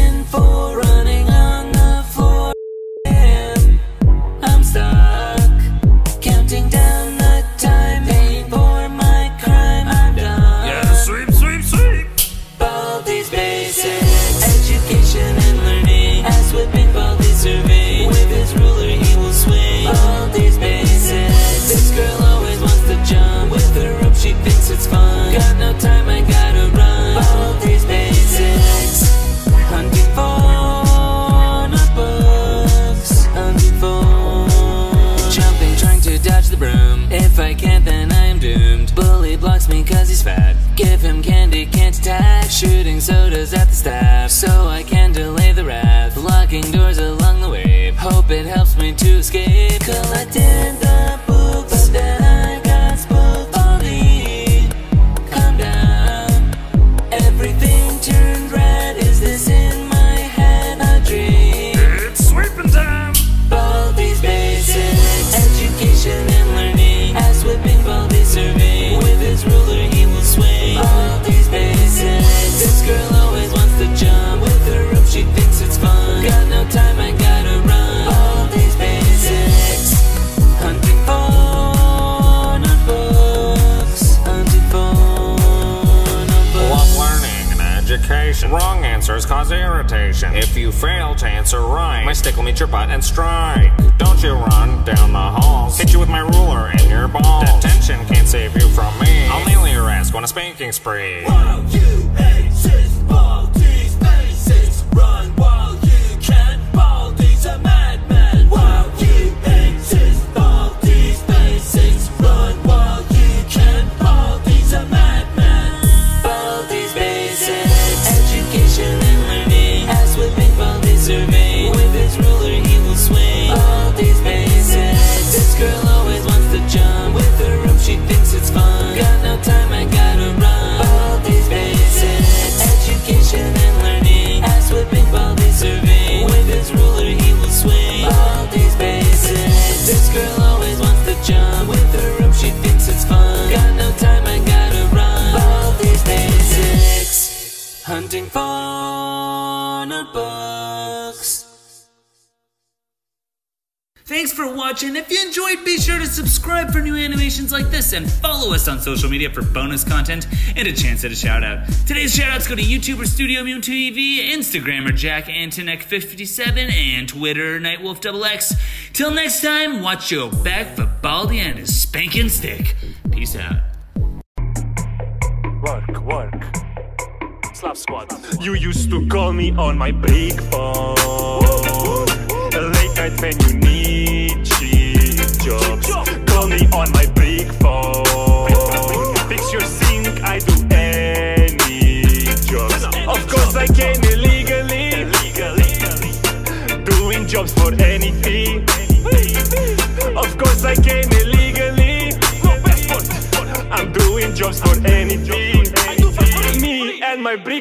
media for bonus content and a chance at a shout out. Today's shout outs go to YouTuber Studio Moon TV, Instagrammer Jack Antonek57, and Twitter Nightwolf Till next time, watch your back for Baldi and his spanking stick.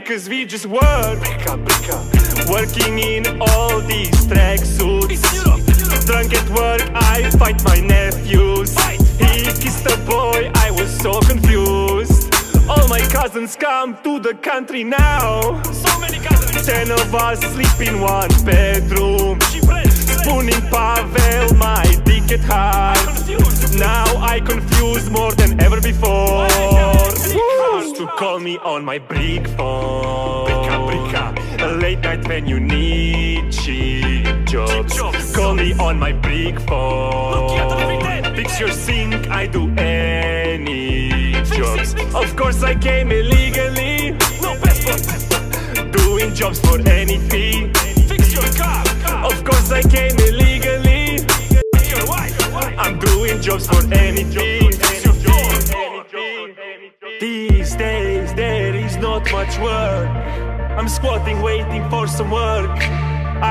Brickers, we just work. Working in all these tracksuits. Drunk at work, I fight my nephews. He kissed a boy, I was so confused. All my cousins come to the country now. So many cousins. Ten of us sleep in one bedroom. Spooning Pavel, my dick at heart. Now I confuse more than ever before. Used to call me on my brick phone. Late night when you need cheap jobs. Call me on my brick phone. Fix your sink, I do any jobs. Of course I came illegally. no passport. Doing jobs for any fee. Fix your car. Of course I came illegally. I'm doing jobs for any. These days there is not much work. I'm squatting waiting for some work.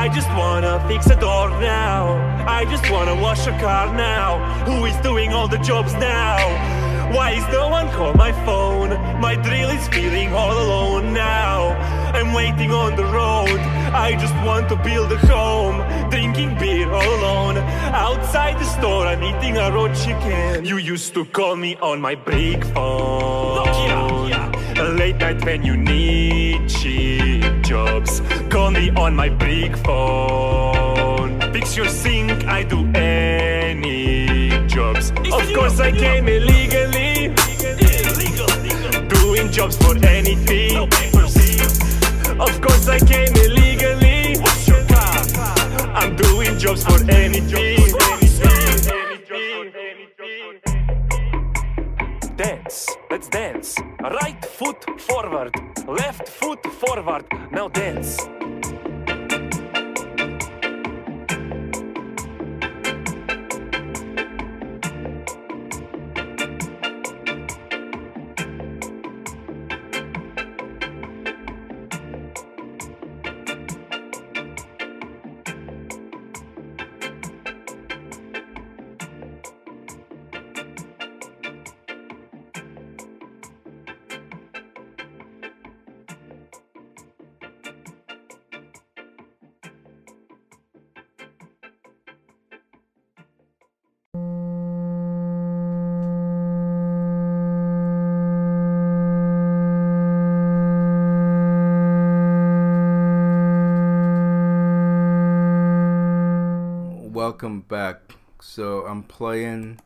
I just wanna fix a door now. I just wanna wash a car now. Who is doing all the jobs now? Why is no one call my phone? My drill is feeling all alone now. I'm waiting on the road. I just want to build a home. Drinking beer all alone. Outside the store, I'm eating a raw chicken. You used to call me on my brick phone. Late night when you need cheap jobs. Call me on my brick phone. Fix your sink, I do any jobs. Of course, I came illegally. Doing jobs for any fee. Of course, I came illegally. I'm doing jobs for any fee. Dance, let's dance. Right foot forward, left foot forward. Now dance. Welcome back. So I'm playing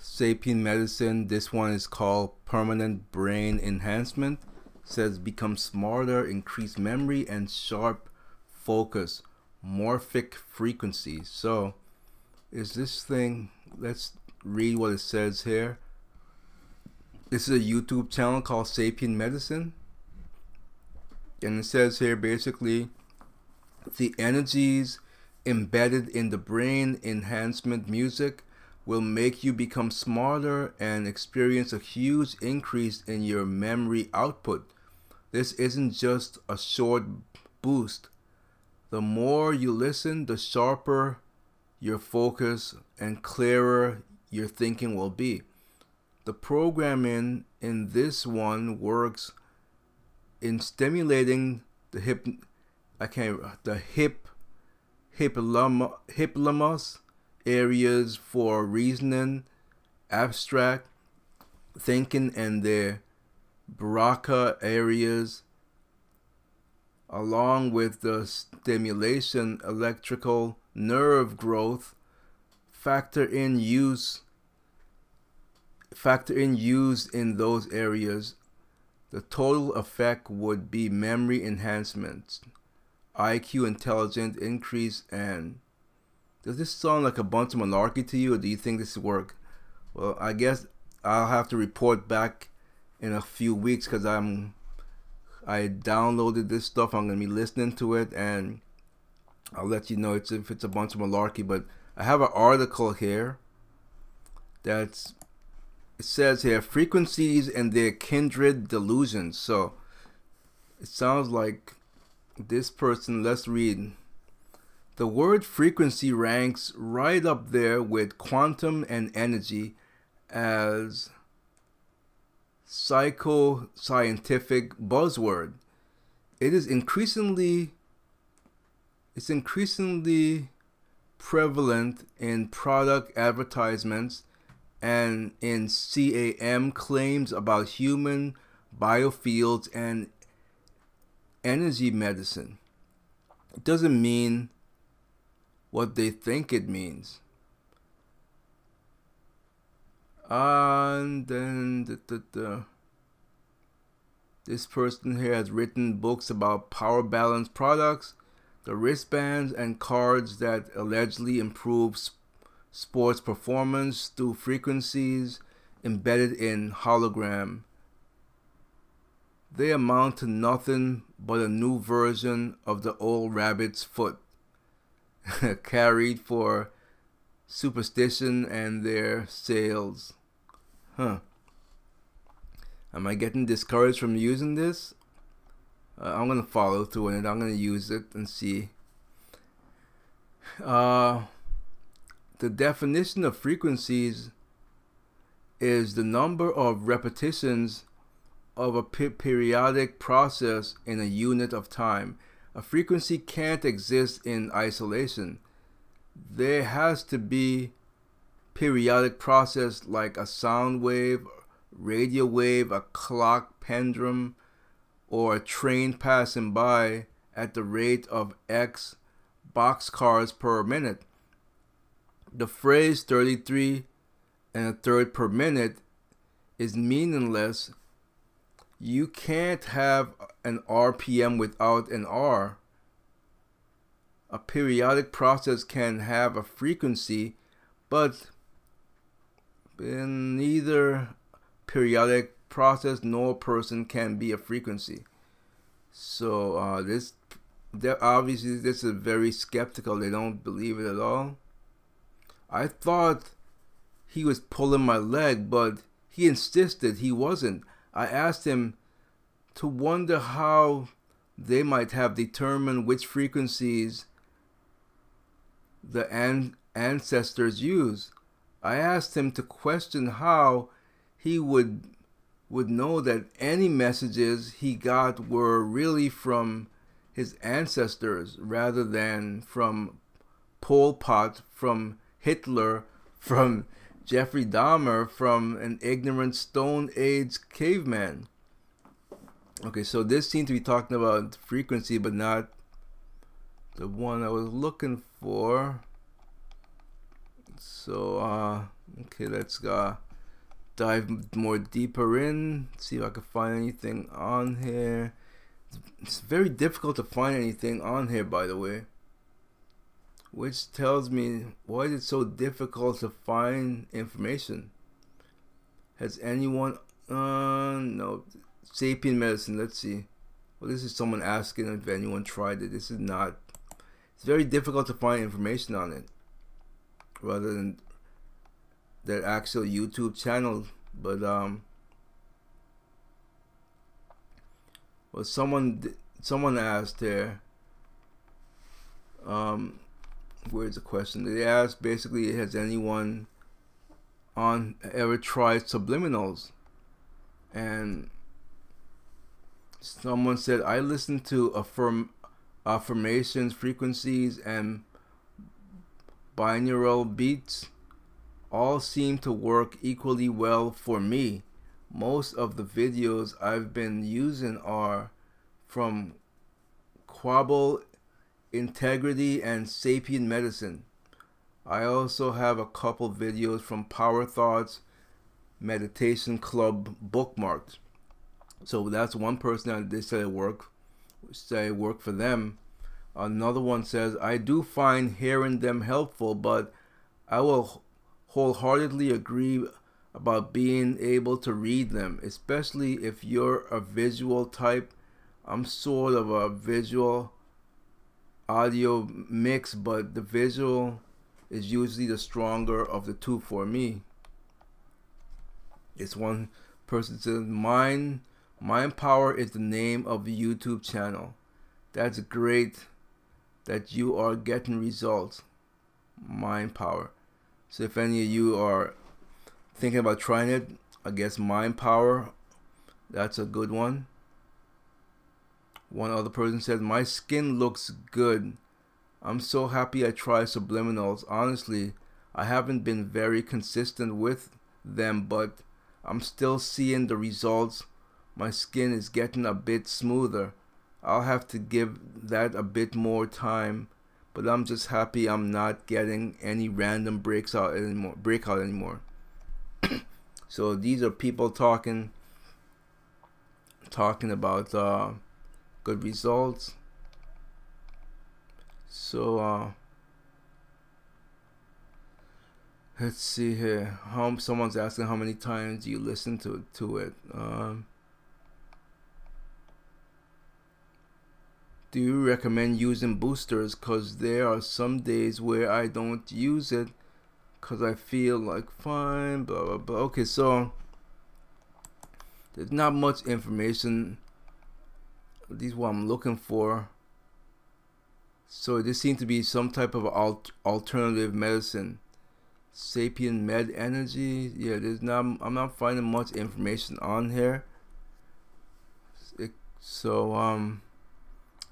Sapien Medicine. This one is called Permanent Brain Enhancement. says become smarter, increase memory, and sharp focus, morphic frequency. So, is this thing? Let's read what it says here. This is a YouTube channel called Sapien Medicine. And it says here basically the energies embedded in the brain enhancement music will make you become smarter and experience a huge increase in your memory output. This isn't just a short boost. The more you listen, the sharper your focus and clearer your thinking will be. The programming in this one works in stimulating the hip I can't the hip hypothalamus areas for reasoning, abstract thinking, and the Broca areas, along with the stimulation electrical nerve growth, factor in use factor in use in those areas. The total effect would be memory enhancements IQ intelligence increase and does this sound like a bunch of malarkey to you or do you think this work? Well, I guess I'll have to report back in a few weeks because I'm I downloaded this stuff. I'm gonna be listening to it and I'll let you know it's if it's a bunch of malarkey. But I have an article here that's it says here frequencies and their kindred delusions. So it sounds like this person. Let's read. The word frequency ranks right up there with quantum and energy as psycho-scientific buzzword. It is increasingly it's increasingly prevalent in product advertisements and in CAM claims about human biofields and energy medicine. Doesn't mean what they think it means. And then the, the, the, this person here has written books about power balance products, the wristbands and cards that allegedly improve sports performance through frequencies embedded in hologram. They amount to nothing but a new version of the old rabbit's foot, carried for superstition and their sales. Huh. Am I getting discouraged from using this? Uh, I'm gonna follow through on it. I'm gonna use it and see. Uh, the definition of frequencies is the number of repetitions of a periodic process in a unit of time. A frequency can't exist in isolation. There has to be periodic process like a sound wave, radio wave, a clock pendulum, or a train passing by at the rate of X boxcars per minute. The phrase 33 and a third per minute is meaningless. You can't have an RPM without an R. A periodic process can have a frequency, but neither periodic process nor person can be a frequency. So uh, this, obviously, this is very skeptical. They don't believe it at all. I thought he was pulling my leg, but he insisted he wasn't. I asked him to wonder how they might have determined which frequencies the an- ancestors use. I asked him to question how he would would know that any messages he got were really from his ancestors rather than from Pol Pot, from Hitler, from Jeffrey Dahmer, from an ignorant Stone Age caveman. Okay, so this seemed to be talking about frequency, but not the one I was looking for. So, uh, okay, let's uh, dive more deeper in, see if I can find anything on here. It's very difficult to find anything on here, by the way. Which tells me why is it so difficult to find information? Has anyone, uh, no, sapien medicine, let's see. Well, this is someone asking if anyone tried it. This is not, it's very difficult to find information on it. Rather than their actual YouTube channel, but um, well, someone someone asked there. Um, where's the question? They asked basically, has anyone on ever tried subliminals? And someone said, I listen to affirm affirmations, frequencies, and binaural beats all seem to work equally well for me. Most of the videos I've been using are from Quabble Integrity and Sapien Medicine. I also have a couple videos from Power Thoughts Meditation Club bookmarked. So that's one person that they said work say work for them. Another one says I do find hearing them helpful, but I will wholeheartedly agree about being able to read them, especially if you're a visual type. I'm sort of a visual audio mix, but the visual is usually the stronger of the two for me. It's one person says mind mind power is the name of the YouTube channel. That's great that you are getting results. Mind power. So if any of you are thinking about trying it, I guess Mind Power, that's a good one. One other person said, My skin looks good. I'm so happy I tried subliminals. Honestly, I haven't been very consistent with them, but I'm still seeing the results. My skin is getting a bit smoother. I'll have to give that a bit more time but I'm just happy I'm not getting any random breaks out anymore breakout anymore. so these are people talking talking about uh, good results. So uh, let's see here. How someone's asking how many times you listen to to it. Um, do you recommend using boosters because there are some days where I don't use it because I feel like fine blah blah blah okay so there's not much information these what I'm looking for. So this seems to be some type of alt alternative medicine. Sapien med energy. Yeah there's not I'm not finding much information on here. It, so um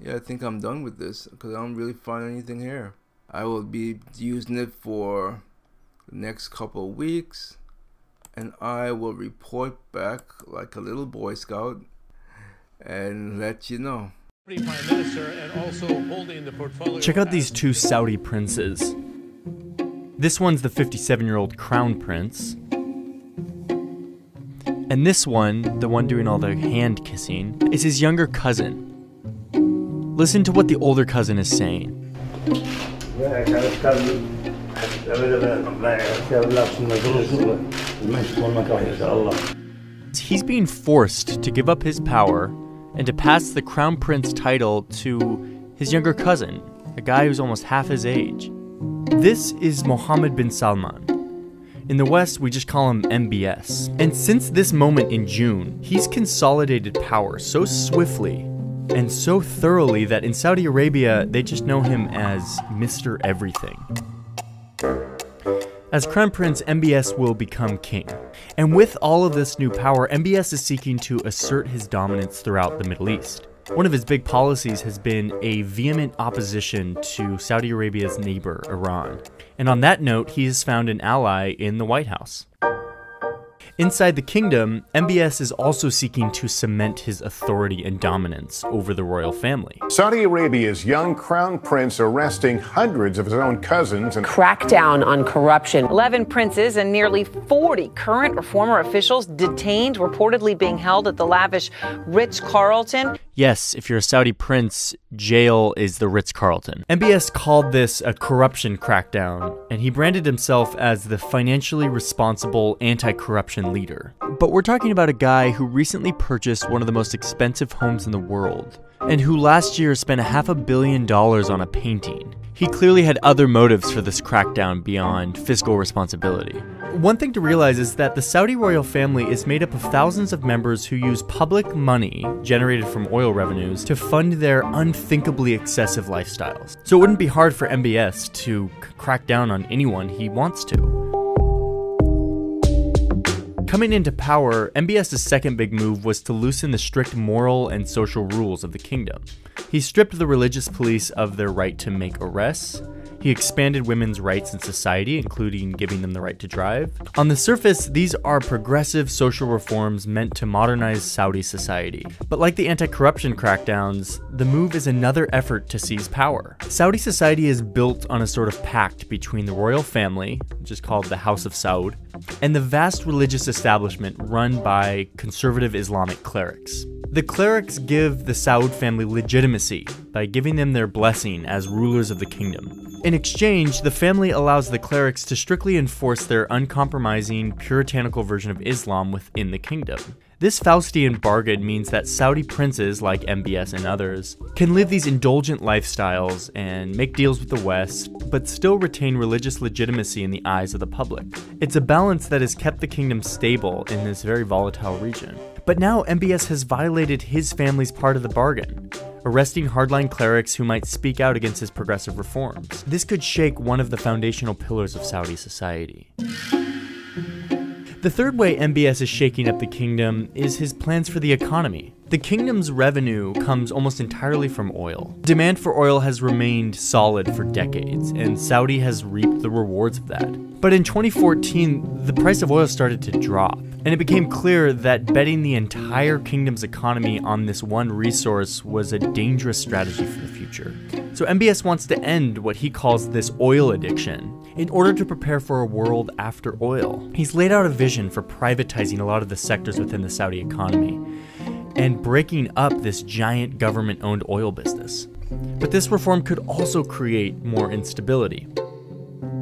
yeah, I think I'm done with this because I don't really find anything here. I will be using it for the next couple of weeks and I will report back like a little Boy Scout and let you know. Check out these two Saudi princes. This one's the 57 year old crown prince. And this one, the one doing all the hand kissing, is his younger cousin, Listen to what the older cousin is saying. He's being forced to give up his power and to pass the crown prince title to his younger cousin, a guy who's almost half his age. This is Mohammed bin Salman. In the West, we just call him MBS. And since this moment in June, he's consolidated power so swiftly and so thoroughly that in Saudi Arabia, they just know him as Mr. Everything. As Crown Prince, MBS will become king. And with all of this new power, MBS is seeking to assert his dominance throughout the Middle East. One of his big policies has been a vehement opposition to Saudi Arabia's neighbor, Iran. And on that note, he has found an ally in the White House. Inside the kingdom, MBS is also seeking to cement his authority and dominance over the royal family. Saudi Arabia's young crown prince arresting hundreds of his own cousins and Crackdown on corruption. 11 princes and nearly 40 current or former officials detained, reportedly being held at the lavish Ritz Carlton. Yes, if you're a Saudi prince, jail is the Ritz Carlton. MBS called this a corruption crackdown, and he branded himself as the financially responsible anti corruption leader. But we're talking about a guy who recently purchased one of the most expensive homes in the world, and who last year spent a half a billion dollars on a painting. He clearly had other motives for this crackdown beyond fiscal responsibility. One thing to realize is that the Saudi royal family is made up of thousands of members who use public money generated from oil revenues to fund their unthinkably excessive lifestyles. So it wouldn't be hard for MBS to crack down on anyone he wants to. Coming into power, MBS's second big move was to loosen the strict moral and social rules of the kingdom. He stripped the religious police of their right to make arrests. He expanded women's rights in society, including giving them the right to drive. On the surface, these are progressive social reforms meant to modernize Saudi society. But like the anti corruption crackdowns, the move is another effort to seize power. Saudi society is built on a sort of pact between the royal family, which is called the House of Saud, and the vast religious establishment run by conservative Islamic clerics. The clerics give the Saud family legitimacy by giving them their blessing as rulers of the kingdom. In exchange, the family allows the clerics to strictly enforce their uncompromising, puritanical version of Islam within the kingdom. This Faustian bargain means that Saudi princes, like MBS and others, can live these indulgent lifestyles and make deals with the West, but still retain religious legitimacy in the eyes of the public. It's a balance that has kept the kingdom stable in this very volatile region. But now MBS has violated his family's part of the bargain arresting hardline clerics who might speak out against his progressive reforms. This could shake one of the foundational pillars of Saudi society. The third way MBS is shaking up the kingdom is his plans for the economy. The kingdom's revenue comes almost entirely from oil. Demand for oil has remained solid for decades, and Saudi has reaped the rewards of that. But in 2014, the price of oil started to drop, and it became clear that betting the entire kingdom's economy on this one resource was a dangerous strategy for the future. So MBS wants to end what he calls this oil addiction in order to prepare for a world after oil. He's laid out a vision for privatizing a lot of the sectors within the Saudi economy and breaking up this giant government owned oil business. But this reform could also create more instability.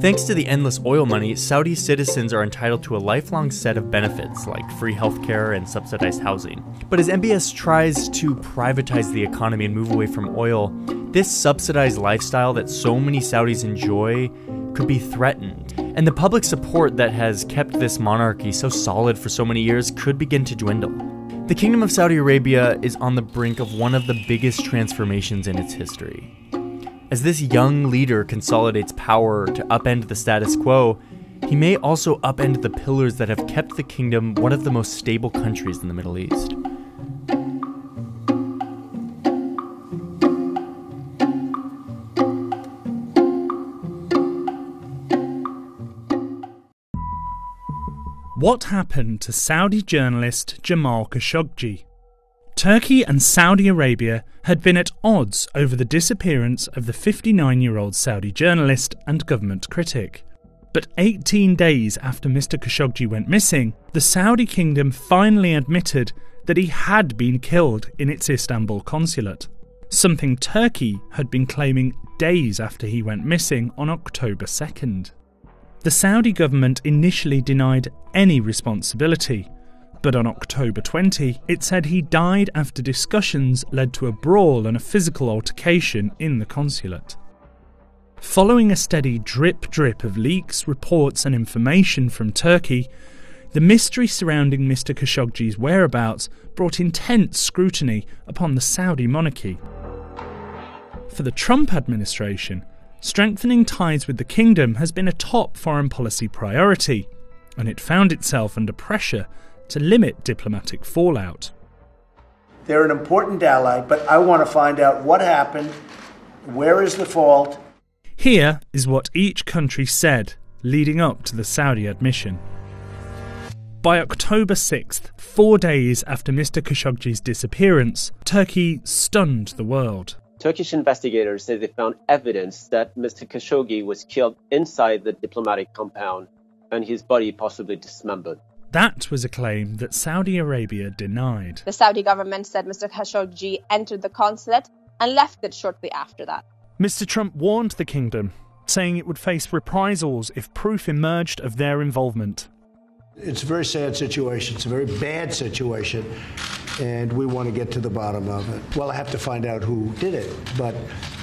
Thanks to the endless oil money, Saudi citizens are entitled to a lifelong set of benefits like free healthcare and subsidized housing. But as MBS tries to privatize the economy and move away from oil, this subsidized lifestyle that so many Saudis enjoy could be threatened. And the public support that has kept this monarchy so solid for so many years could begin to dwindle. The Kingdom of Saudi Arabia is on the brink of one of the biggest transformations in its history. As this young leader consolidates power to upend the status quo, he may also upend the pillars that have kept the kingdom one of the most stable countries in the Middle East. What happened to Saudi journalist Jamal Khashoggi? Turkey and Saudi Arabia had been at odds over the disappearance of the 59 year old Saudi journalist and government critic. But 18 days after Mr. Khashoggi went missing, the Saudi kingdom finally admitted that he had been killed in its Istanbul consulate, something Turkey had been claiming days after he went missing on October 2nd. The Saudi government initially denied any responsibility, but on October 20, it said he died after discussions led to a brawl and a physical altercation in the consulate. Following a steady drip drip of leaks, reports, and information from Turkey, the mystery surrounding Mr. Khashoggi's whereabouts brought intense scrutiny upon the Saudi monarchy. For the Trump administration, strengthening ties with the kingdom has been a top foreign policy priority, and it found itself under pressure to limit diplomatic fallout. They're an important ally, but I want to find out what happened, where is the fault. Here is what each country said leading up to the Saudi admission. By October 6th, four days after Mr. Khashoggi's disappearance, Turkey stunned the world. Turkish investigators say they found evidence that Mr. Khashoggi was killed inside the diplomatic compound and his body possibly dismembered. That was a claim that Saudi Arabia denied. The Saudi government said Mr. Khashoggi entered the consulate and left it shortly after that. Mr. Trump warned the kingdom, saying it would face reprisals if proof emerged of their involvement. It's a very sad situation. It's a very bad situation, and we want to get to the bottom of it. Well, I have to find out who did it, but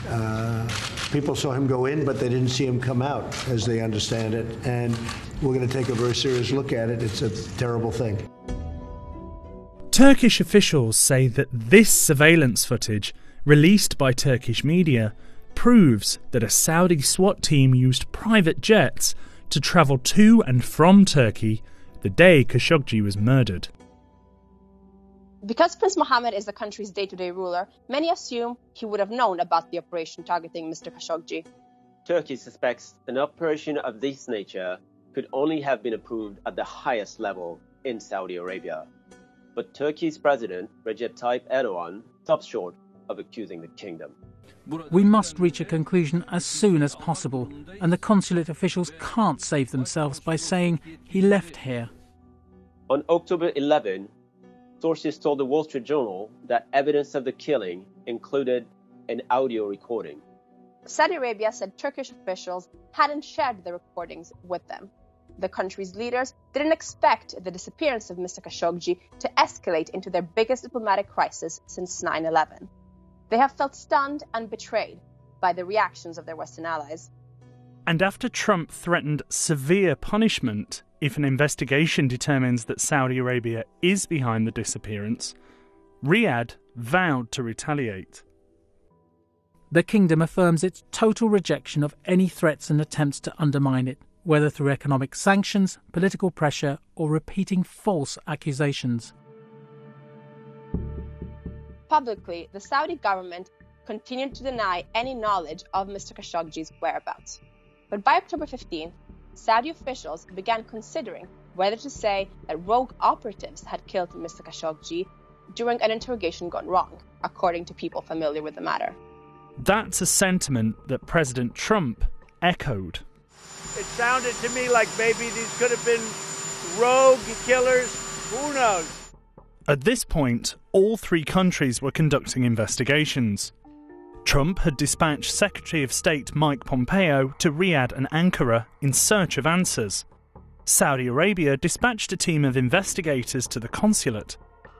uh, people saw him go in, but they didn't see him come out, as they understand it. And we're going to take a very serious look at it. It's a terrible thing. Turkish officials say that this surveillance footage, released by Turkish media, proves that a Saudi SWAT team used private jets to travel to and from Turkey the day Khashoggi was murdered. Because Prince Mohammed is the country's day to day ruler, many assume he would have known about the operation targeting Mr. Khashoggi. Turkey suspects an operation of this nature could only have been approved at the highest level in Saudi Arabia. But Turkey's president, Recep Tayyip Erdogan, stops short of accusing the kingdom. We must reach a conclusion as soon as possible, and the consulate officials can't save themselves by saying he left here. On October 11, sources told the Wall Street Journal that evidence of the killing included an audio recording. Saudi Arabia said Turkish officials hadn't shared the recordings with them. The country's leaders didn't expect the disappearance of Mr. Khashoggi to escalate into their biggest diplomatic crisis since 9 11. They have felt stunned and betrayed by the reactions of their Western allies. And after Trump threatened severe punishment if an investigation determines that Saudi Arabia is behind the disappearance, Riyadh vowed to retaliate. The kingdom affirms its total rejection of any threats and attempts to undermine it, whether through economic sanctions, political pressure, or repeating false accusations. Publicly, the Saudi government continued to deny any knowledge of Mr. Khashoggi's whereabouts. But by October 15, Saudi officials began considering whether to say that rogue operatives had killed Mr. Khashoggi during an interrogation gone wrong, according to people familiar with the matter. That's a sentiment that President Trump echoed. It sounded to me like maybe these could have been rogue killers. Who knows? At this point, all three countries were conducting investigations. Trump had dispatched Secretary of State Mike Pompeo to Riyadh and Ankara in search of answers. Saudi Arabia dispatched a team of investigators to the consulate,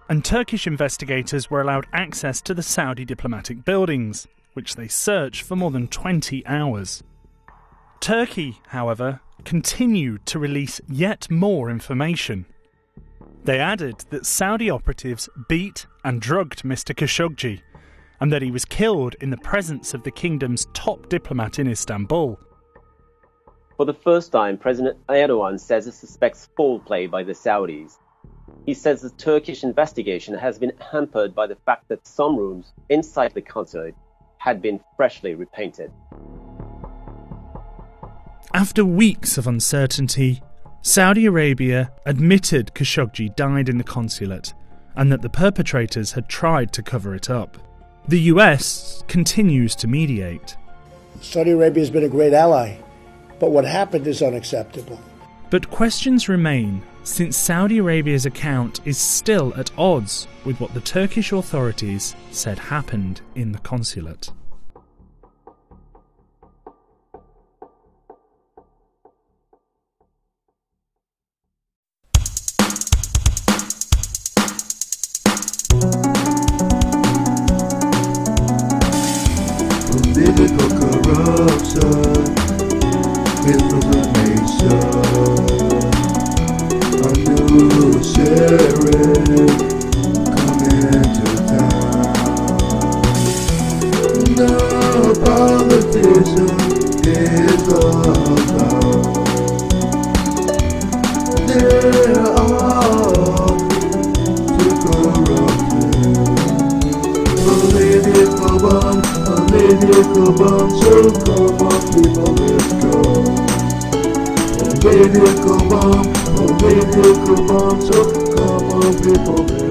and Turkish investigators were allowed access to the Saudi diplomatic buildings, which they searched for more than 20 hours. Turkey, however, continued to release yet more information. They added that Saudi operatives beat and drugged Mr. Khashoggi and that he was killed in the presence of the kingdom's top diplomat in Istanbul. For the first time, President Erdogan says he suspects foul play by the Saudis. He says the Turkish investigation has been hampered by the fact that some rooms inside the consulate had been freshly repainted. After weeks of uncertainty, Saudi Arabia admitted Khashoggi died in the consulate and that the perpetrators had tried to cover it up. The US continues to mediate. Saudi Arabia has been a great ally, but what happened is unacceptable. But questions remain since Saudi Arabia's account is still at odds with what the Turkish authorities said happened in the consulate. Political bomb, so come on people, let's go. political bomb, political bomb. So come on, people, let's go.